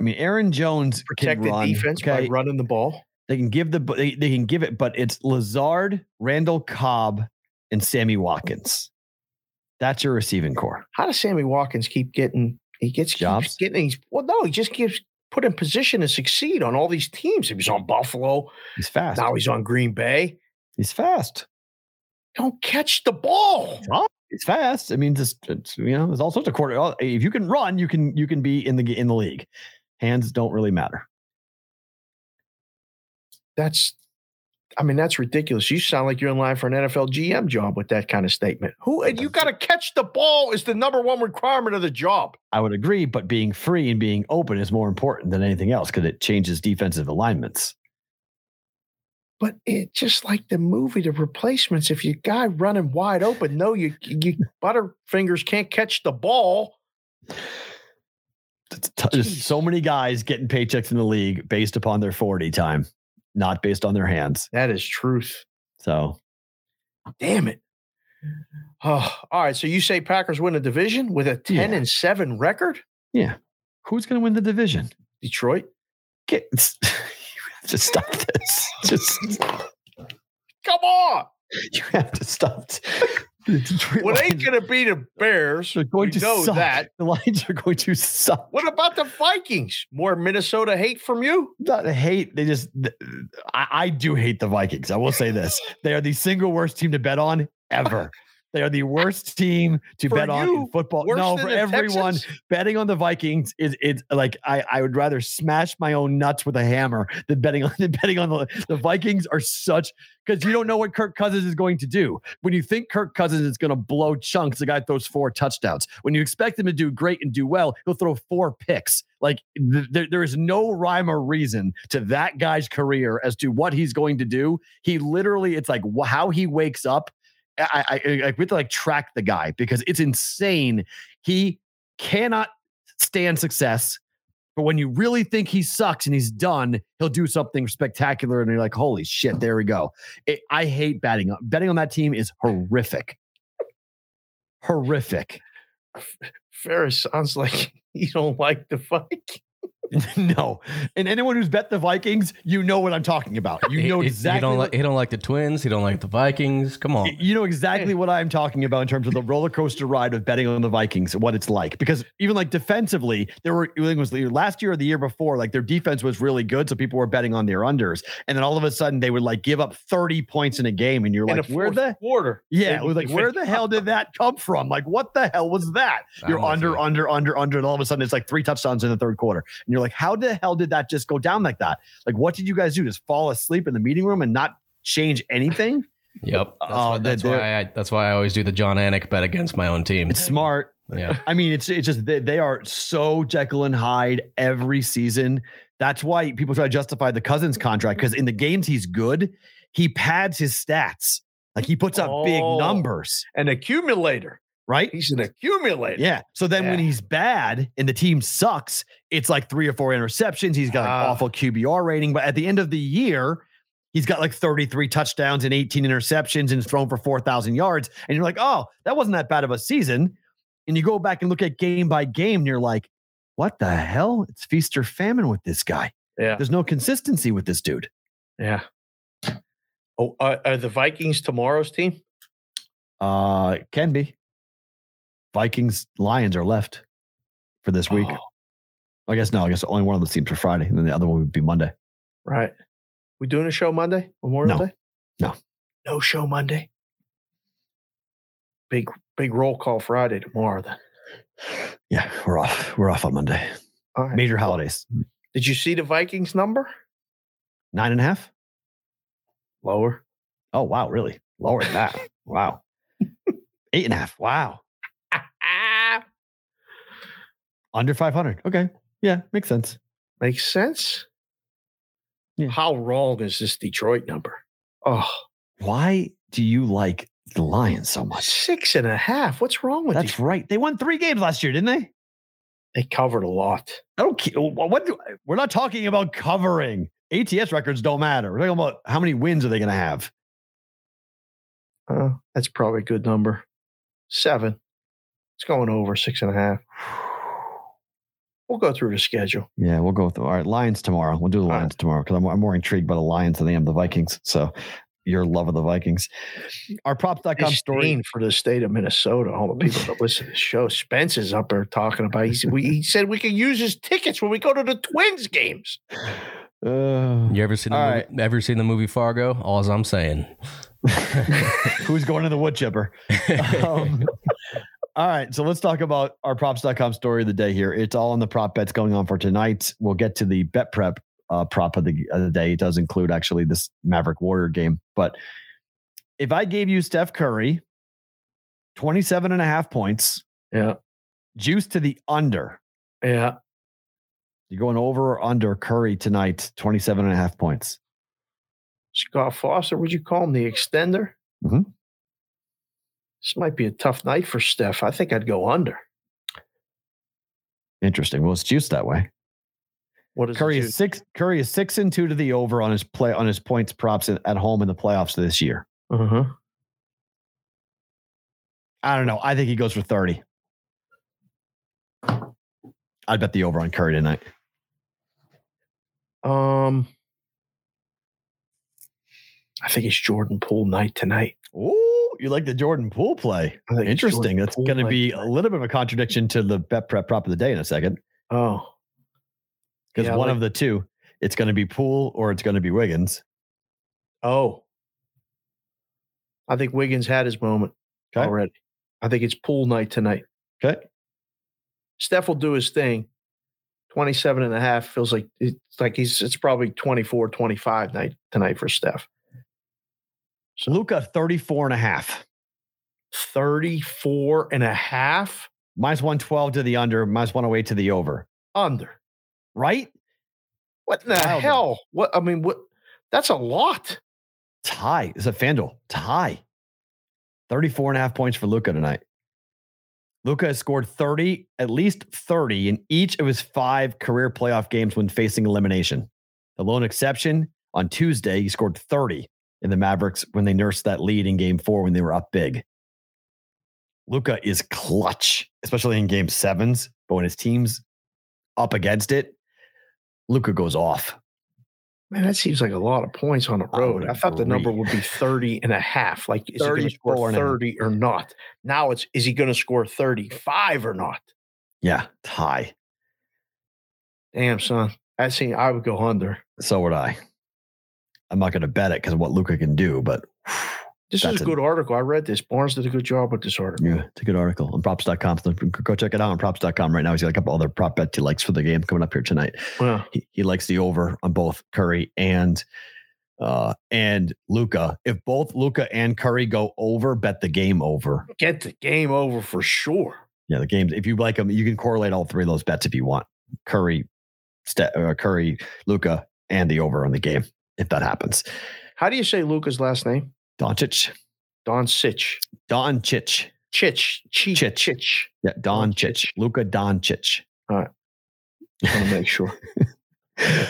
I mean, Aaron Jones protect the run, defense okay? by running the ball. They can give the they, they can give it, but it's Lazard, Randall Cobb, and Sammy Watkins. That's your receiving corps. How does Sammy Watkins keep getting? He gets Jobs? getting. He's, well, no, he just keeps put in position to succeed on all these teams. He was on Buffalo. He's fast. Now he's on Green Bay. He's fast. Don't catch the ball. He's fast. I mean, just it's, you know, there's all sorts of quarter. If you can run, you can you can be in the in the league. Hands don't really matter. That's, I mean, that's ridiculous. You sound like you're in line for an NFL GM job with that kind of statement. Who and you got to catch the ball is the number one requirement of the job. I would agree, but being free and being open is more important than anything else because it changes defensive alignments. But it just like the movie, the replacements. If you guy running wide open, no, you you butterfingers can't catch the ball. T- There's so many guys getting paychecks in the league based upon their 40 time, not based on their hands. That is truth. So Damn it. Oh, *sighs* all right. So you say Packers win a division with a 10 Yeah. and 7 record? Yeah. Who's going to win the division? Detroit. Get *laughs* you have to stop this. Just Come on. you have to stop. Detroit What ain't Lions gonna be the Bears? are going we to know suck. that. The Lions are going to suck. What about the Vikings? More Minnesota hate from you? Not hate. They just, I, I do hate the Vikings. I will say this: they are the single worst team to bet on ever. They are the worst team to For bet on in football. No, for everyone, Texans? betting on the Vikings is it's like I, I would rather smash my own nuts with a hammer than betting on *laughs* than betting on the the Vikings are such because you don't know what Kirk Cousins is going to do. When you think Kirk Cousins is going to blow chunks, the guy throws four touchdowns. When you expect him to do great and do well, he'll throw four picks. Like th- there, there is no rhyme or reason to that guy's career as to what he's going to do. He literally, it's like wh- how he wakes up. I, I, I, we have to like track the guy because it's insane. He cannot stand success. But when you really think he sucks and he's done, he'll do something spectacular, and you're like, "Holy shit!" There we go. It, I hate betting. Betting on that team is horrific. Horrific. Ferris sounds like *laughs* you don't like the Vikings. *laughs* no, and anyone who's bet the Vikings, you know what I'm talking about. You know he- exactly. He don't what- like. He don't like the Twins. He don't like the Vikings. Come on. You know exactly what I'm talking about in terms of the roller coaster ride of betting on the Vikings what it's like. Because even like defensively, there were it was last year or the year before, like their defense was really good, so people were betting on their unders, and then all of a sudden they would like give up 30 points in a game, and you're In like, where the quarter. yeah, it was like, *laughs* where the hell did that come from? Like, what the hell was that? You're under, under, under, under, and all of a sudden it's like three touchdowns in the third quarter, and you're like, how the hell did that just go down like that? Like, what did you guys do? Just fall asleep in the meeting room and not change anything? *laughs* Yep. That's, Oh, why, that's why I that's why I always do the John Anik bet against my own team. It's smart. Yeah. I mean, it's it's just they, they are so Jekyll and Hyde every season. That's why people try to justify the Cousins contract because in the games he's good, he pads his stats. Like he puts up big Oh. numbers, An accumulator. Right? He's an accumulator. Yeah. So then when he's bad and the team sucks, it's like three or four interceptions. He's got an Ah. awful QBR rating, but at the end of the year, he's got like 33 touchdowns and 18 interceptions and thrown for 4,000 yards. And you're like, oh, that wasn't that bad of a season. And you go back and look at game by game, and you're like, what the hell? It's feast or famine with this guy. Yeah. There's no consistency with this dude. Yeah. Oh, uh, are the Vikings tomorrow's team? Uh, can be. Vikings, Lions are left for this week. Oh, I guess no, I guess only one of those teams for Friday, and then the other one would be Monday. right. We doing a show Monday? Memorial No. Day? No. No show Monday. Big big roll call Friday tomorrow then. Yeah, we're off. We're off on Monday. All right. Major holidays. Did you see the Vikings number? Nine and a half. Lower. Oh wow, really? Lower than that. *laughs* wow. Eight and a half. Wow. Under five hundred. Okay. Yeah, makes sense. Makes sense. Yeah. How wrong is this Detroit number? Oh, Why do you like the Lions so much? six and a half. What's wrong with that? That's these? right. They won three games last year, didn't they? They covered a lot. I don't care. What do, we're not talking about covering. ATS records don't matter. We're talking about how many wins are they going to have? Uh, that's probably a good number. Seven. It's going over six and a half. We'll go through the schedule. Yeah, we'll go with all right. Lions tomorrow. We'll do the All right. Lions tomorrow because I'm, I'm more intrigued by the Lions than I am the Vikings. So your love of the Vikings. Our props.com story. Disdain for the state of Minnesota. All the people that listen to the show. Spence is up there talking about. He said we, he said we can use his tickets when we go to the Twins games. Uh, You ever seen the All movie, ever seen the movie Fargo? All as I'm saying. *laughs* who's going to the wood chipper? *laughs* Um, all right, so let's talk about our props.com story of the day here. It's all on the prop bets going on for tonight. We'll get to the bet prep uh, prop of the, of the day. It does include actually this Maverick Warrior game. But if I gave you Steph Curry, 27 and a half points, Yeah, juice to the under, yeah. you're going over or under Curry tonight, 27 and a half points. Scott Foster, would you call him the extender? Mhm. This might be a tough night for Steph. I think I'd go under. Interesting. Well, it's juiced that way. What is Curry is six. Curry is six and two to the over on his play on his points props at, home in the playoffs this year. Uh-huh. I don't know. I think he goes for thirty. I'd bet the over on Curry tonight. Um, I think it's Jordan Poole night tonight. Ooh, you like the Jordan Poole play? Interesting. Jordan That's going to be a little bit of a contradiction to the bet prep prop of the day in a second Oh, because Yeah, one like- of the two, it's going to be Poole or it's going to be Wiggins. oh. I think Wiggins had his moment Okay. already. I think it's Poole night tonight. Okay. Steph will do his thing. 27 and a half feels like it's like he's it's probably 24 25 night tonight for Steph. Luka 34 and a half. 34 and a half Minus 112 to the under, minus 108 to the over. under. Right? What in the Wilder. hell? What I mean, what that's a lot. Tie. It's a FanDuel. Tie. 34 and a half points for Luka tonight. Luka has scored 30, at least 30 in each of his five career playoff games when facing elimination. The lone exception on Tuesday, he scored 30 in the Mavericks when they nursed that lead in game four when they were up big. Luka is clutch, especially in game sevens, but when his team's up against it, Luka goes off. Man, that seems like a lot of points on the road. would I, thought the number would be 30 and a half. Like, is he going to score and a half. 30 or not? Now it's, is he going to score 35 or not? Yeah, tie. Damn, son. I see. I would go under. So would I. I'm not going to bet it because of what Luka can do, but *sighs* This is a it. good article. I read this. Barnes did a good job with this article. Yeah, it's a good article on props.com. So go check it out on props.com right now. He's got a couple other prop bets he likes for the game coming up here tonight. Well, He, he likes the over on both Curry and uh and Luka. If both Luka and Curry go over, bet the game over. get the game over for sure. Yeah, the games. If you like them, you can correlate all three of those bets if you want. Curry, Ste- uh, Curry, Luka, and the over on the game. If that happens, How do you say Luka's last name? Doncic, Don Sitch. Don Chich, Chich. Chi- Chich. Chich. yeah, Don Doncic. Chich, Luka Doncic. want to make sure. *laughs*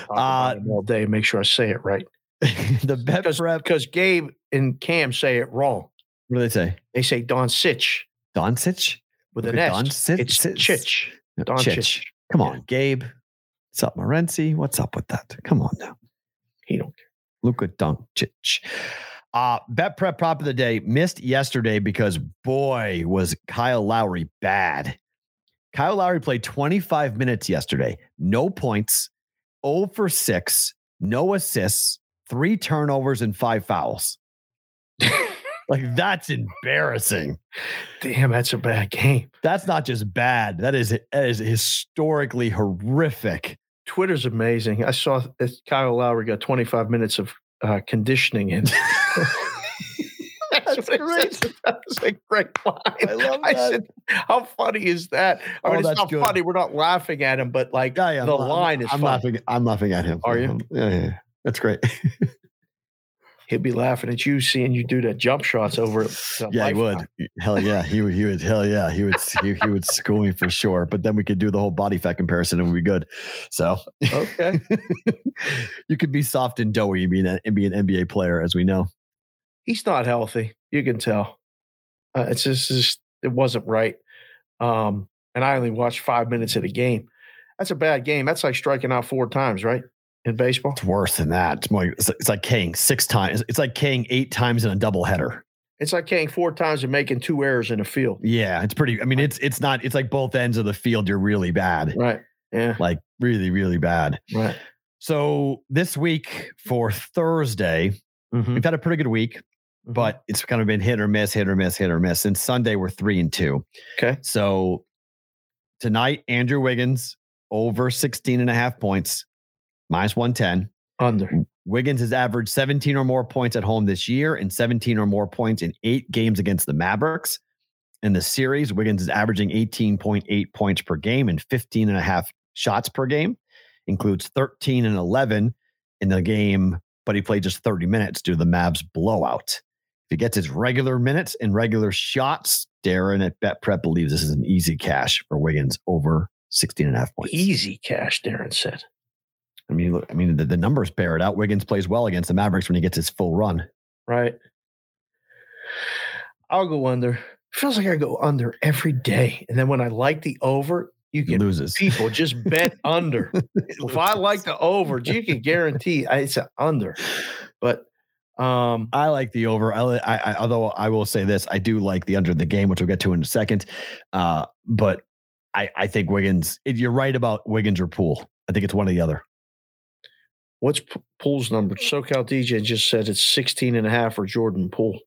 Uh, all day. Make sure I say it right. *laughs* the bet prep. Because Gabe and Cam say it wrong. What do they say? They say Don Sitch Doncic with Look an S. Don Sit- it's Chich. Don Chich. Chich. Come on, Gabe. What's up, Morency? What's up with that? Come on now. He don't Luka Doncic. Uh, bet prep prop of the day missed yesterday because boy was Kyle Lowry bad. Kyle Lowry played 25 minutes yesterday, no points, 0 for 6, no assists, three turnovers, and five fouls. *laughs* like that's embarrassing. Damn, that's a bad game. That's not just bad. That is that is historically horrific. Twitter's amazing. I saw Kyle Lowry got 25 minutes of uh, conditioning in. *laughs* That's what great. *laughs* That's a great line. I love I said, "How funny is that?" I Oh, mean, it's not good. funny. We're not laughing at him, but like Yeah, yeah, the I'm- I'm- line is I'm funny. laughing. I'm laughing at him. Are you? Yeah, yeah, yeah. That's great. *laughs* He'll be laughing at you seeing you do that jump shots over. yeah, he would. Hell yeah, he would. He would. Hell yeah, he would. He, he would school me for sure. But then we could do the whole body fat comparison and we'd be good. So Okay. *laughs* you could be soft and doughy and be an, and be an NBA player, as we know. He's not healthy. You can tell. Uh, it's just, it's just it wasn't right. Um, and I only watched five minutes of the game. That's a bad game. That's like striking out four times, right? In baseball. It's worse than that. It's more. It's, it's like King six times. It's like King eight times in a double header. It's like Kane four times and making two errors in a field. Yeah, it's pretty. I mean, it's it's not. It's like both ends of the field. You're really bad. Right. Yeah. Like really, really bad. Right. So this week for Thursday, Mhm. we've had a pretty good week, but it's kind of been hit or miss, hit or miss, hit or miss. Since Sunday, we're three and two. Okay. So tonight, Andrew Wiggins over 16 and a half points, minus 110. under. Wiggins has averaged 17 or more points at home this year and 17 or more points in eight games against the Mavericks. In the series, Wiggins is averaging 18.8 points per game and 15 and a half shots per game, includes 13 and 11 in the game, but he played just 30 minutes due to the Mavs blowout. If he gets his regular minutes and regular shots, Darren at Bet Prep believes this is an easy cash for Wiggins over 16 and a half points. Easy cash, Darren said. I mean, look, I mean, the, the numbers bear it out. Wiggins plays well against the Mavericks when he gets his full run. Right. I'll go under. Feels like I go under every day. And then when I like the over, you can loses. people just bet *laughs* under. if I like the over, you can guarantee it's an under. But um I like the over. I, I, I, although I will say this, I do like the under the game, which we'll get to in a second. Uh, but I, I think Wiggins. If you're right about Wiggins or Poole. I think it's one or the other. What's P- Poole's number? Hmm. SoCal DJ just said it's 16 and a half for Jordan Poole.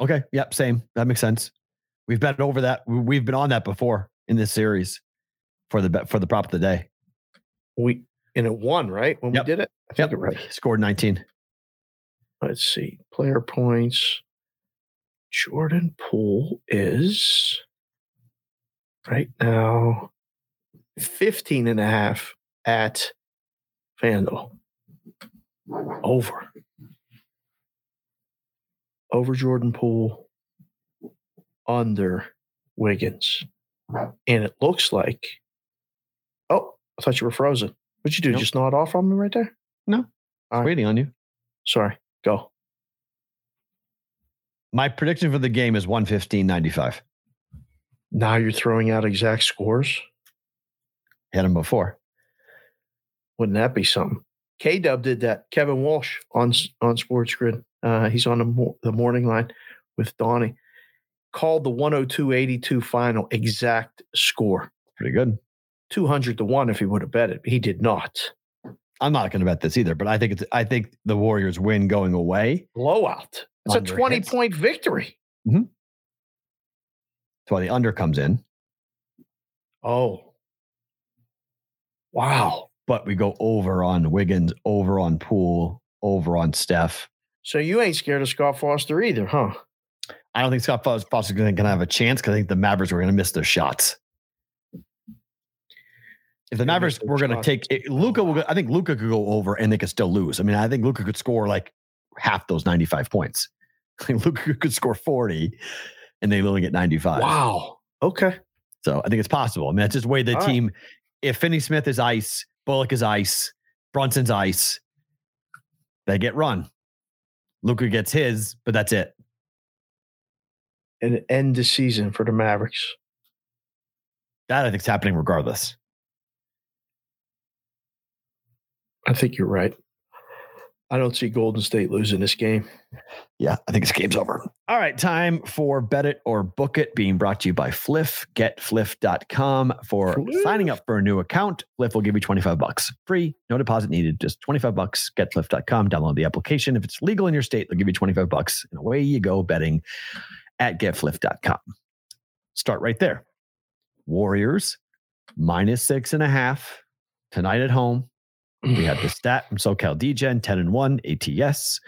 Okay. Yep. Same. That makes sense. We've bet over that. We- We've been on that before in this series for the for the prop of the day. We and it won, right? When Yep. we did it? I think it right. Scored 19. Let's see. Player points. Jordan Poole is right now 15 and a half at FanDuel. Over. Over Jordan Poole. Under Wiggins. And it looks like. Oh, I thought you were frozen. What'd you do? Nope. Just nod off on me right there? No. All right. Waiting on you. Sorry. Go. My prediction for the game is 115.95. Now you're throwing out exact scores. Had them before. Wouldn't that be something? K Dub did that. Kevin Walsh on on SportsGrid. Uh, he's on the, mo- the morning line with Donnie. Called the 102-82 final exact score. Pretty good. 200 to 1 if he would have bet it. He did not. I'm not going to bet this either, but I think it's I think the Warriors win going away. Blowout. It's a 20 hits. point victory. Mm-hmm. That's why the under comes in. Oh. Wow. But we go over on Wiggins, over on Poole, over on Steph. So you ain't scared of Scott Foster either, huh? I don't think Scott Fos- Foster's going to have a chance because I think the Mavericks are going to miss their shots. If the Mavericks were going to take it, Luka, will go, I think Luka could go over and they could still lose. I mean, I think Luka could score like half those 95 points. *laughs* Luka could score 40 and they only get 95. Wow. Okay. So I think it's possible. I mean, that's just the way the All right. team, if Finney Smith is ice, Bullock is ice, Brunson's ice, they get run. Luka gets his, but that's it. And end the season for the Mavericks. That I think is happening regardless. I think you're right. I don't see Golden State losing this game. Yeah, I think this game's over. All right, time for Bet It or Book It being brought to you by Fliff. GetFliff.com for Fliff. signing up for a new account. Fliff will give you 25 bucks free, no deposit needed, just 25 bucks. GetFliff.com, download the application. If it's legal in your state, they'll give you 25 bucks. And away you go betting at GetFliff.com. Start right there. Warriors minus six and a half tonight at home. We had the stat from SoCal DGen 10 and 1 ATS.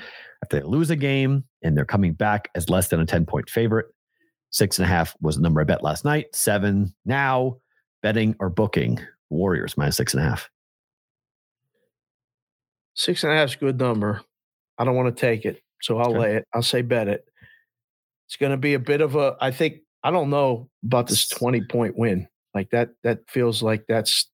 If they lose a game and they're coming back as less than a 10 point favorite, six and a half was the number I bet last night. Seven now, betting or booking Warriors minus six and a half. Six and a half is a good number. I don't want to take it. So I'll Okay. lay it. I'll say bet it. It's going to be a bit of a, I think, I don't know about this 20 point win. Like that, that feels like that's,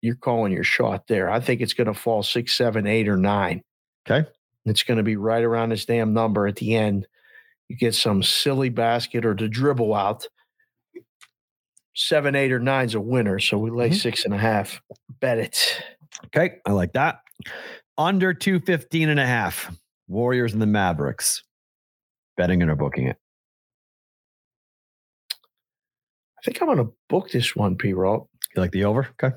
you're calling your shot there. I think it's going to fall six, seven, eight, or nine. Okay. It's going to be right around this damn number at the end. You get some silly basket or the dribble out. Seven, eight, or nine's a winner. So we lay Mhm. six and a half. Bet it. Okay. I like that. Under 215 and a half. Warriors and the Mavericks. Betting and or booking it. I think I'm going to book this one, P. Roll. You like the over? Okay.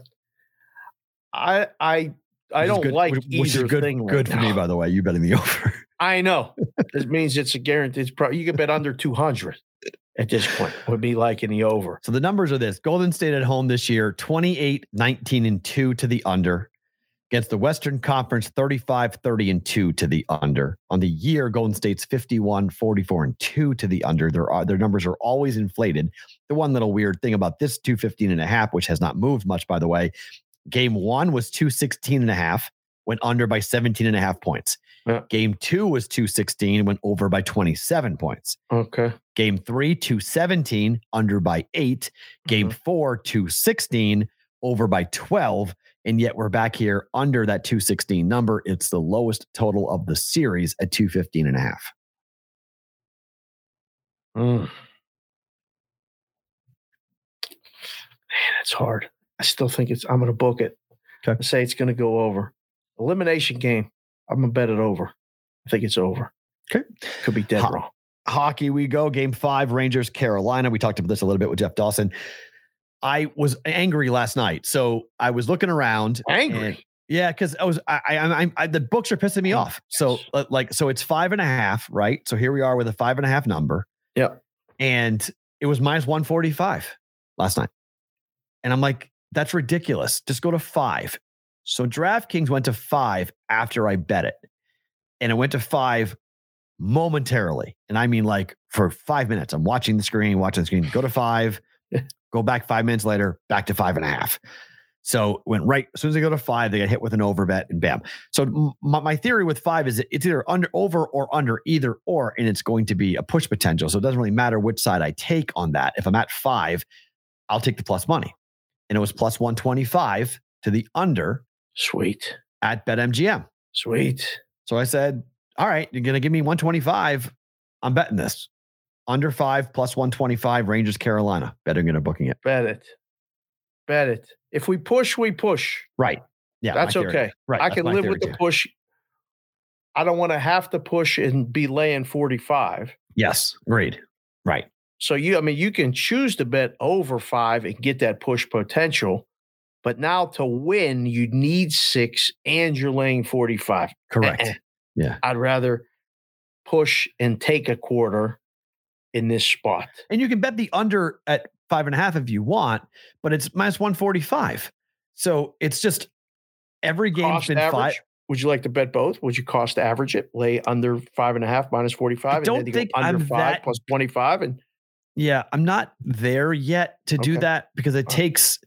I I I don't good- like which, either good, thing. right good for me, by the way. You betting the *laughs* over. I know. This means it's a guarantee. It's probably you can bet under 200 at this point. Would be like in the over. So the numbers are this Golden State at home this year 28, 19, and 2 to the under. Against the Western Conference, 35, 30, and 2 to the under. On the year, Golden State's 51, 44, and 2 to the under. Their, uh, their numbers are always inflated. The one little weird thing about this 215 and a half, which has not moved much, by the way, game one was 216 and a half, went under by 17 and a half points. Yeah. Game two was 216, went over by 27 points. Okay. Game three, 217, under by eight. Game Mm-hmm. four, 216, over by 12. And yet we're back here under that 216 number. It's the lowest total of the series at 215 and a half. Mm. Man, it's hard. I still think it's. I'm going to book it. Okay. I say it's going to go over. Elimination game. I'm going to bet it over. I think it's over. Okay. Could be dead Ha- wrong. Hockey, we go. Game five, Rangers, Carolina. We talked about this a little bit with Jeff Dawson. I was angry last night. So I was looking around. Angry. and- yeah, because I was I, I, I, I the books are pissing me Oh, off. So yes. uh, like so it's five and a half, right? So here we are with a five and a half number. Yeah. And it was minus 145 last night. And I'm like, that's ridiculous. Just go to five. So DraftKings went to five after I bet it. And it went to five momentarily. And I mean like for five minutes. I'm watching the screen, watching the screen, go to five, go back five minutes later, back to five and a half. So went right as soon as they go to five, they get hit with an over bet and bam. So my, theory with five is it's either under over or under either or, and it's going to be a push potential. So it doesn't really matter which side I take on that. If I'm at five, I'll take the plus money. And it was plus 125 to the under Sweet. at BetMGM. Sweet. So I said, all right, you're going to give me 125. I'm betting this. Under five plus 125, Rangers, Carolina. Betting and booking it. Bet it. Bet it. If we push, we push. Right. Yeah. That's okay. Right. I that's can live with the too. push. I don't want to have to push and be laying 45. Yes. Agreed. Right. So you, I mean, you can choose to bet over five and get that push potential. But now to win, you need six and you're laying 45. Correct. Eh-eh. Yeah. I'd rather push and take a quarter in this spot. And you can bet the under at five and a half if you want, but it's minus 145. So it's just every game's Cost been average. five. Would you like to bet both? Would you cost average it, lay under five and a half minus 45, and don't then you go think under I'm five that- plus 25? And Yeah, I'm not there yet to do that because it Alright. takes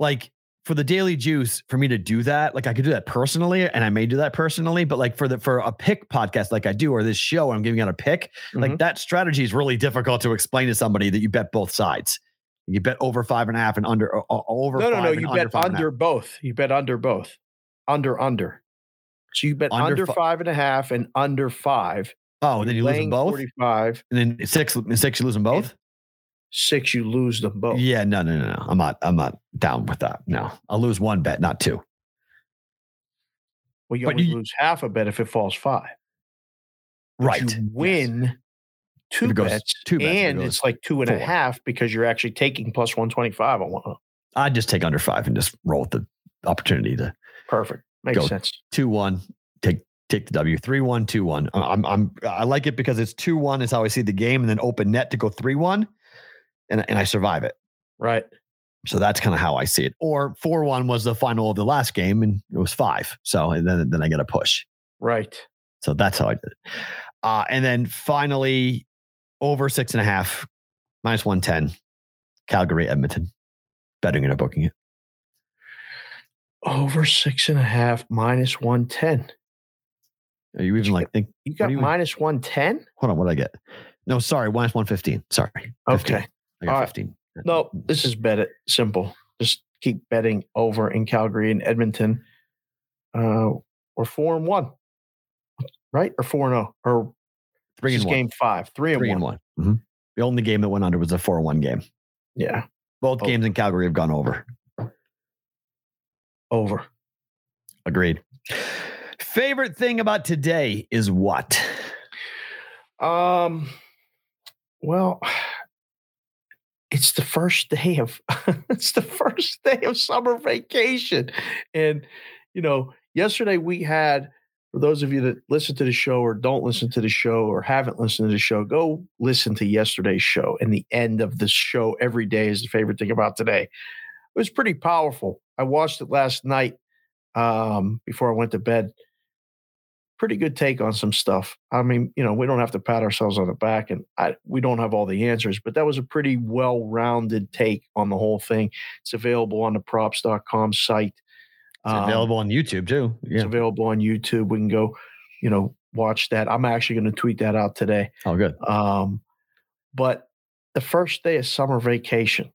like for the daily juice for me to do that. Like I could do that personally, and I may do that personally, but like for the for a pick podcast like I do or this show, I'm giving out a pick. Like Mhm. that strategy is really difficult to explain to somebody that you bet both sides. You bet over five and a half and under o- over. no, no, no. You bet five and a half. under both. You bet under both. Under, under. So you bet Under under, fi- five and a half and under five. Oh, then you lose them both, 45. and then six six you lose them both. Six, you lose them both. Yeah, no, no, no, no. I'm not. I'm not down with that. No, I'll lose one bet, not two. Well, you But only you- lose half a bet if it falls five. But Right. You Yes. win two goes bets, two bets, and goes it's like two and a half four. because you're actually taking plus 125 on one. I'd just take under five and just roll with the opportunity to Perfect. Makes sense. two one. Take take the W three one two one. I'm I'm I like it because it's two one is how I see the game, and then open net to go three one, and and I survive it. Right. So that's kind of how I see it. Or four one was the final of the last game, and it was five. So and then then I get a push. Right. So that's how I did it. Uh, and then finally, over six and a half, minus 110, Calgary, Edmonton. Betting it or booking it. Over six and a half minus 110. Are you even like think? You got you- minus 110? Hold on, what did I get? No, sorry, minus 115. Sorry. 15. Okay. I got All right. 15. No, this is bet it simple. Just keep betting over in Calgary and Edmonton. Uh, or four and one, right? Or four and oh, or three this and is one. game five, three and Three one. and one. Mhm. The only game that went under was a 4 and 1 game. Yeah, Both games in Calgary have gone over. over. Agreed. Favorite thing about today is what? Um, well, it's the first day of *laughs* it's the first day of summer vacation, and you know, yesterday we had. For those of you that listen to the show or don't listen to the show or haven't listened to the show, go listen to yesterday's show. And the end of the show every day is the favorite thing about today. It was pretty powerful. I watched it last night um, before I went to bed pretty good take on some stuff. I mean, you know, we don't have to pat ourselves on the back and I, we don't have all the answers, but that was a pretty well rounded take on the whole thing. It's available on the props.com site. It's Um, available on YouTube too. It's available on YouTube. We can go, you know, watch that. I'm actually going to tweet that out today. Oh, good. Um, but the first day of summer vacation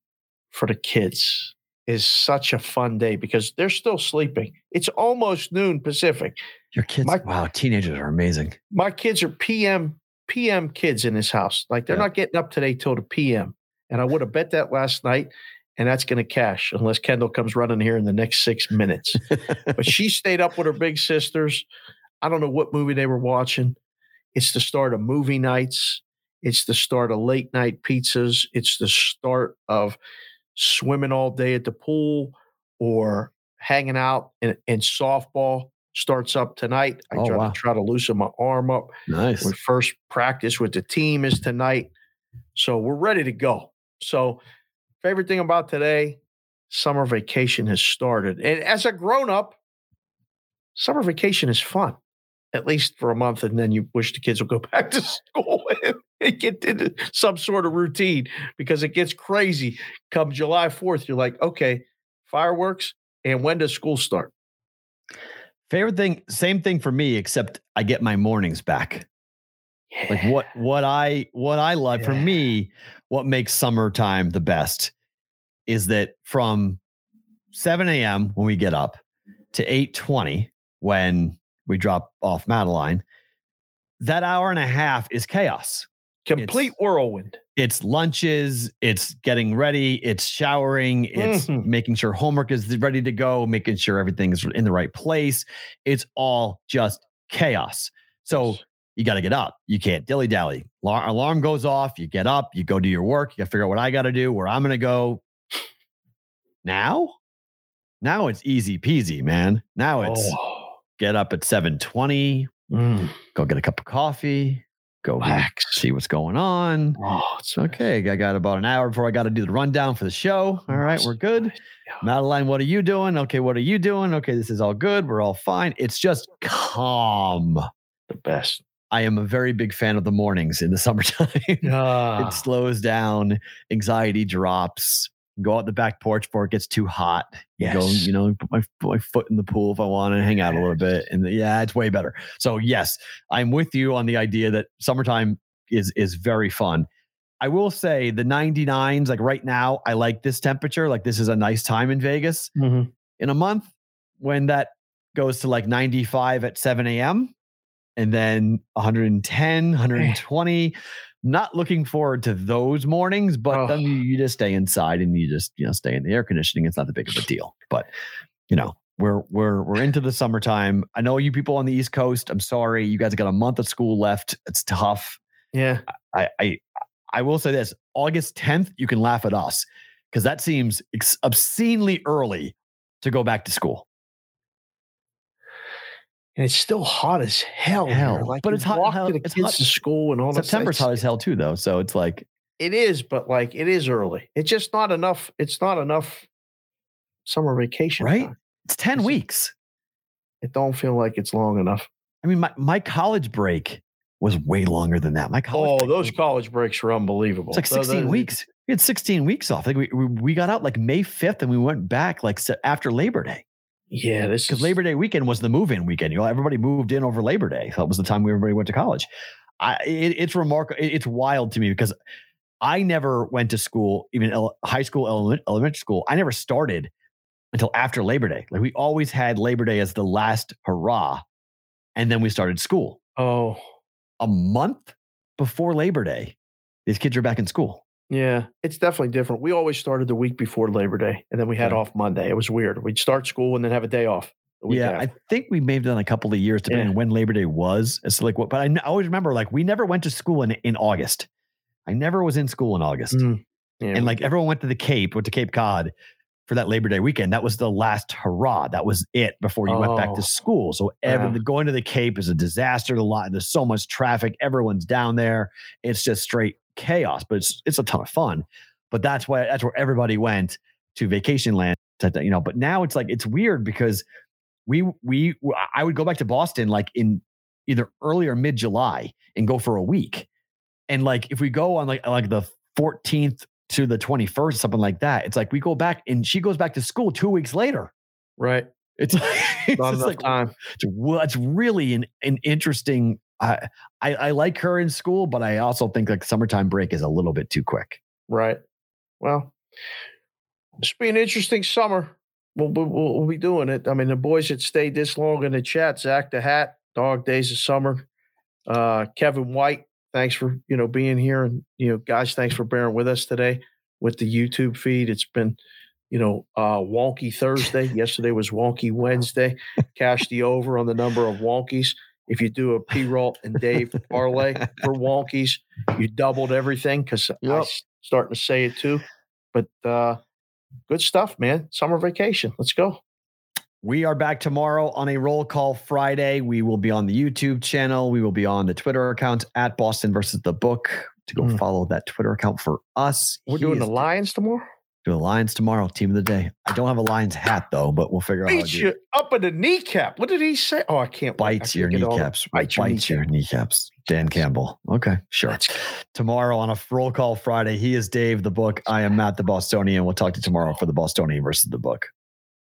for the kids is such a fun day because they're still sleeping. It's almost noon Pacific. Your kids, My- wow, teenagers are amazing. my kids are PM PM kids in this house. Like they're Yeah. not getting up today till the PM. And I would have bet that last night, and that's going to cash unless Kendall comes running here in the next six minutes. but she *laughs* stayed up with her big sisters. I don't know what movie they were watching. It's the start of movie nights. It's the start of late night pizzas. It's the start of swimming all day at the pool or hanging out and, and softball starts up tonight. I Oh, try wow. to try to loosen my arm up. Nice. My first practice with the team is tonight. So we're ready to go. So, favorite thing about today, summer vacation has started. And as a grown up, summer vacation is fun, at least for a month. And then you wish the kids will go *laughs* back to school *laughs* *laughs* get into some sort of routine because it gets crazy. Come July 4th, you're like, okay, fireworks. And when does school start? Favorite thing, same thing for me, except I get my mornings back. Like what what I what I love for me, what makes summertime the best is that from 7 a.m. when we get up to 8:20 when we drop off Madeline, that hour and a half is chaos. Complete whirlwind. It's lunches, it's getting ready, it's showering, it's Mhm. making sure homework is ready to go, making sure everything is in the right place. It's all just chaos. So you got to get up. You can't dilly dally. Alarm goes off. You get up. You go do your work. You figure out what I got to do, where I'm going to go. Now, now it's easy peasy, man. Now it's Oh. get up at 7:20, Mm, go get a cup of coffee, go relax. see what's going on. Oh, it's Okay, I got about an hour before I got to do the rundown for the show. All right, we're good. Madeline, what are you doing? Okay, what are you doing? Okay, this is all good. We're all fine. It's just calm. the best. I am a very big fan of the mornings in the *laughs* summertime. Ah, it slows down, anxiety drops. Go out the back porch before it gets too hot. Go, you know, put my, put my foot in the pool if I want to hang out a little bit. And yeah, it's way better. So yes, I'm with you on the idea that summertime is is very fun. I will say the 99s, like right now, I like this temperature. Like this is a nice time in Vegas. mhm. In a month, when that goes to like 95 at 7 a.m. and then 110, eh. 120. Not looking forward to those mornings, but oh. then Oh. you, you just stay inside and you just, you know, stay in the air conditioning. It's not that big of a deal. But you know, we're we're we're into the summertime. I know you people on the East Coast. I'm sorry, you guys got a month of school left. It's tough. Yeah. I I, I will say this: August 10th, you can laugh at us because that seems ex- obscenely early to go back to school. And it's still hot as hell. Hell, Like but it's hot- hell- it's hot. to school and all that. September's hot as hell too, though. So it's like It is, but like it is early. It's just not enough. It's not enough summer vacation. Right? time. it's 10 It's- weeks. It don't feel like it's long enough. I mean, my, my college break was way longer than that. My college Oh, those college breaks were unbelievable. It's like 16 those- weeks. We had 16 weeks off. Like we, we we got out like May 5th and we went back like after Labor Day. Yeah, this because is Labor Day weekend was the move-in weekend. You know, everybody moved in over Labor Day. That was the time everybody went to college. I, it, it's remarkable. It's wild to me because I never went to school, even ele- high school, element, elementary school. I never started until after Labor Day. Like we always had Labor Day as the last hurrah, and then we started school Oh, a month before Labor Day. These kids are back in school. Yeah. It's definitely different. We always started the week before Labor Day, and then we had Yeah. off Monday. It was weird. We'd start school and then have a day off. Yeah, after. I think we may have done a couple of years depending Yeah. on when Labor Day was. It's like what, but I, I always remember like we never went to school in in August. I never was in school in August, Mm, yeah, and like everyone went to the Cape, went to Cape Cod for that Labor Day weekend. That was the last hurrah. That was it before you went back Oh. to school. So every, Yeah. going to the Cape is a disaster. A lot. There's so much traffic. Everyone's down there. It's just straight chaos. But it's it's a ton of fun. But that's why that's where everybody went to vacation land. You know. But now it's like it's weird because we we I would go back to Boston like in either early or mid July and go for a week. And like if we go on like uh, like the 14th to the 21st, something like that, it's like we go back and she goes back to school two weeks later. right. It's, *laughs* it's Not like time. it's, it's really an an interesting. I, I I like her in school, but I also think like summertime break is a little bit too quick. Right. Well, this will be an interesting summer. We'll, we'll, we'll be doing it. I mean, the boys that stayed this long in the chat, Zach the Hat, Dog Days of Summer, uh, Kevin White, thanks for, you know, being here. And, you know, guys, thanks for bearing with us today with the YouTube feed. It's been, you know, uh, wonky Thursday. *laughs* Yesterday was wonky Wednesday. Cash the over on the number of wonkies. If you do a P Roll and Dave *laughs* parlay for wonkies, you doubled everything because I'm starting to say it too. But uh good stuff, man. Summer vacation. Let's go. We are back tomorrow on a roll call Friday. We will be on the YouTube channel. We will be on the Twitter account at Boston versus the book to go Mm. follow that Twitter account for us. We're He doing the Lions tomorrow. Doing the Lions tomorrow, team of the day. I don't have a Lions hat though, but we'll figure out how to do you it. up in the kneecap. What did he say? Oh, I can't wait. I Bites your kneecaps. Bites your Bites your kneecaps. Dan Campbell. Okay, sure. Tomorrow on a roll call Friday. He is Dave the book. I am Matt the Bostonian. We'll talk to you tomorrow for the Bostonian versus the book.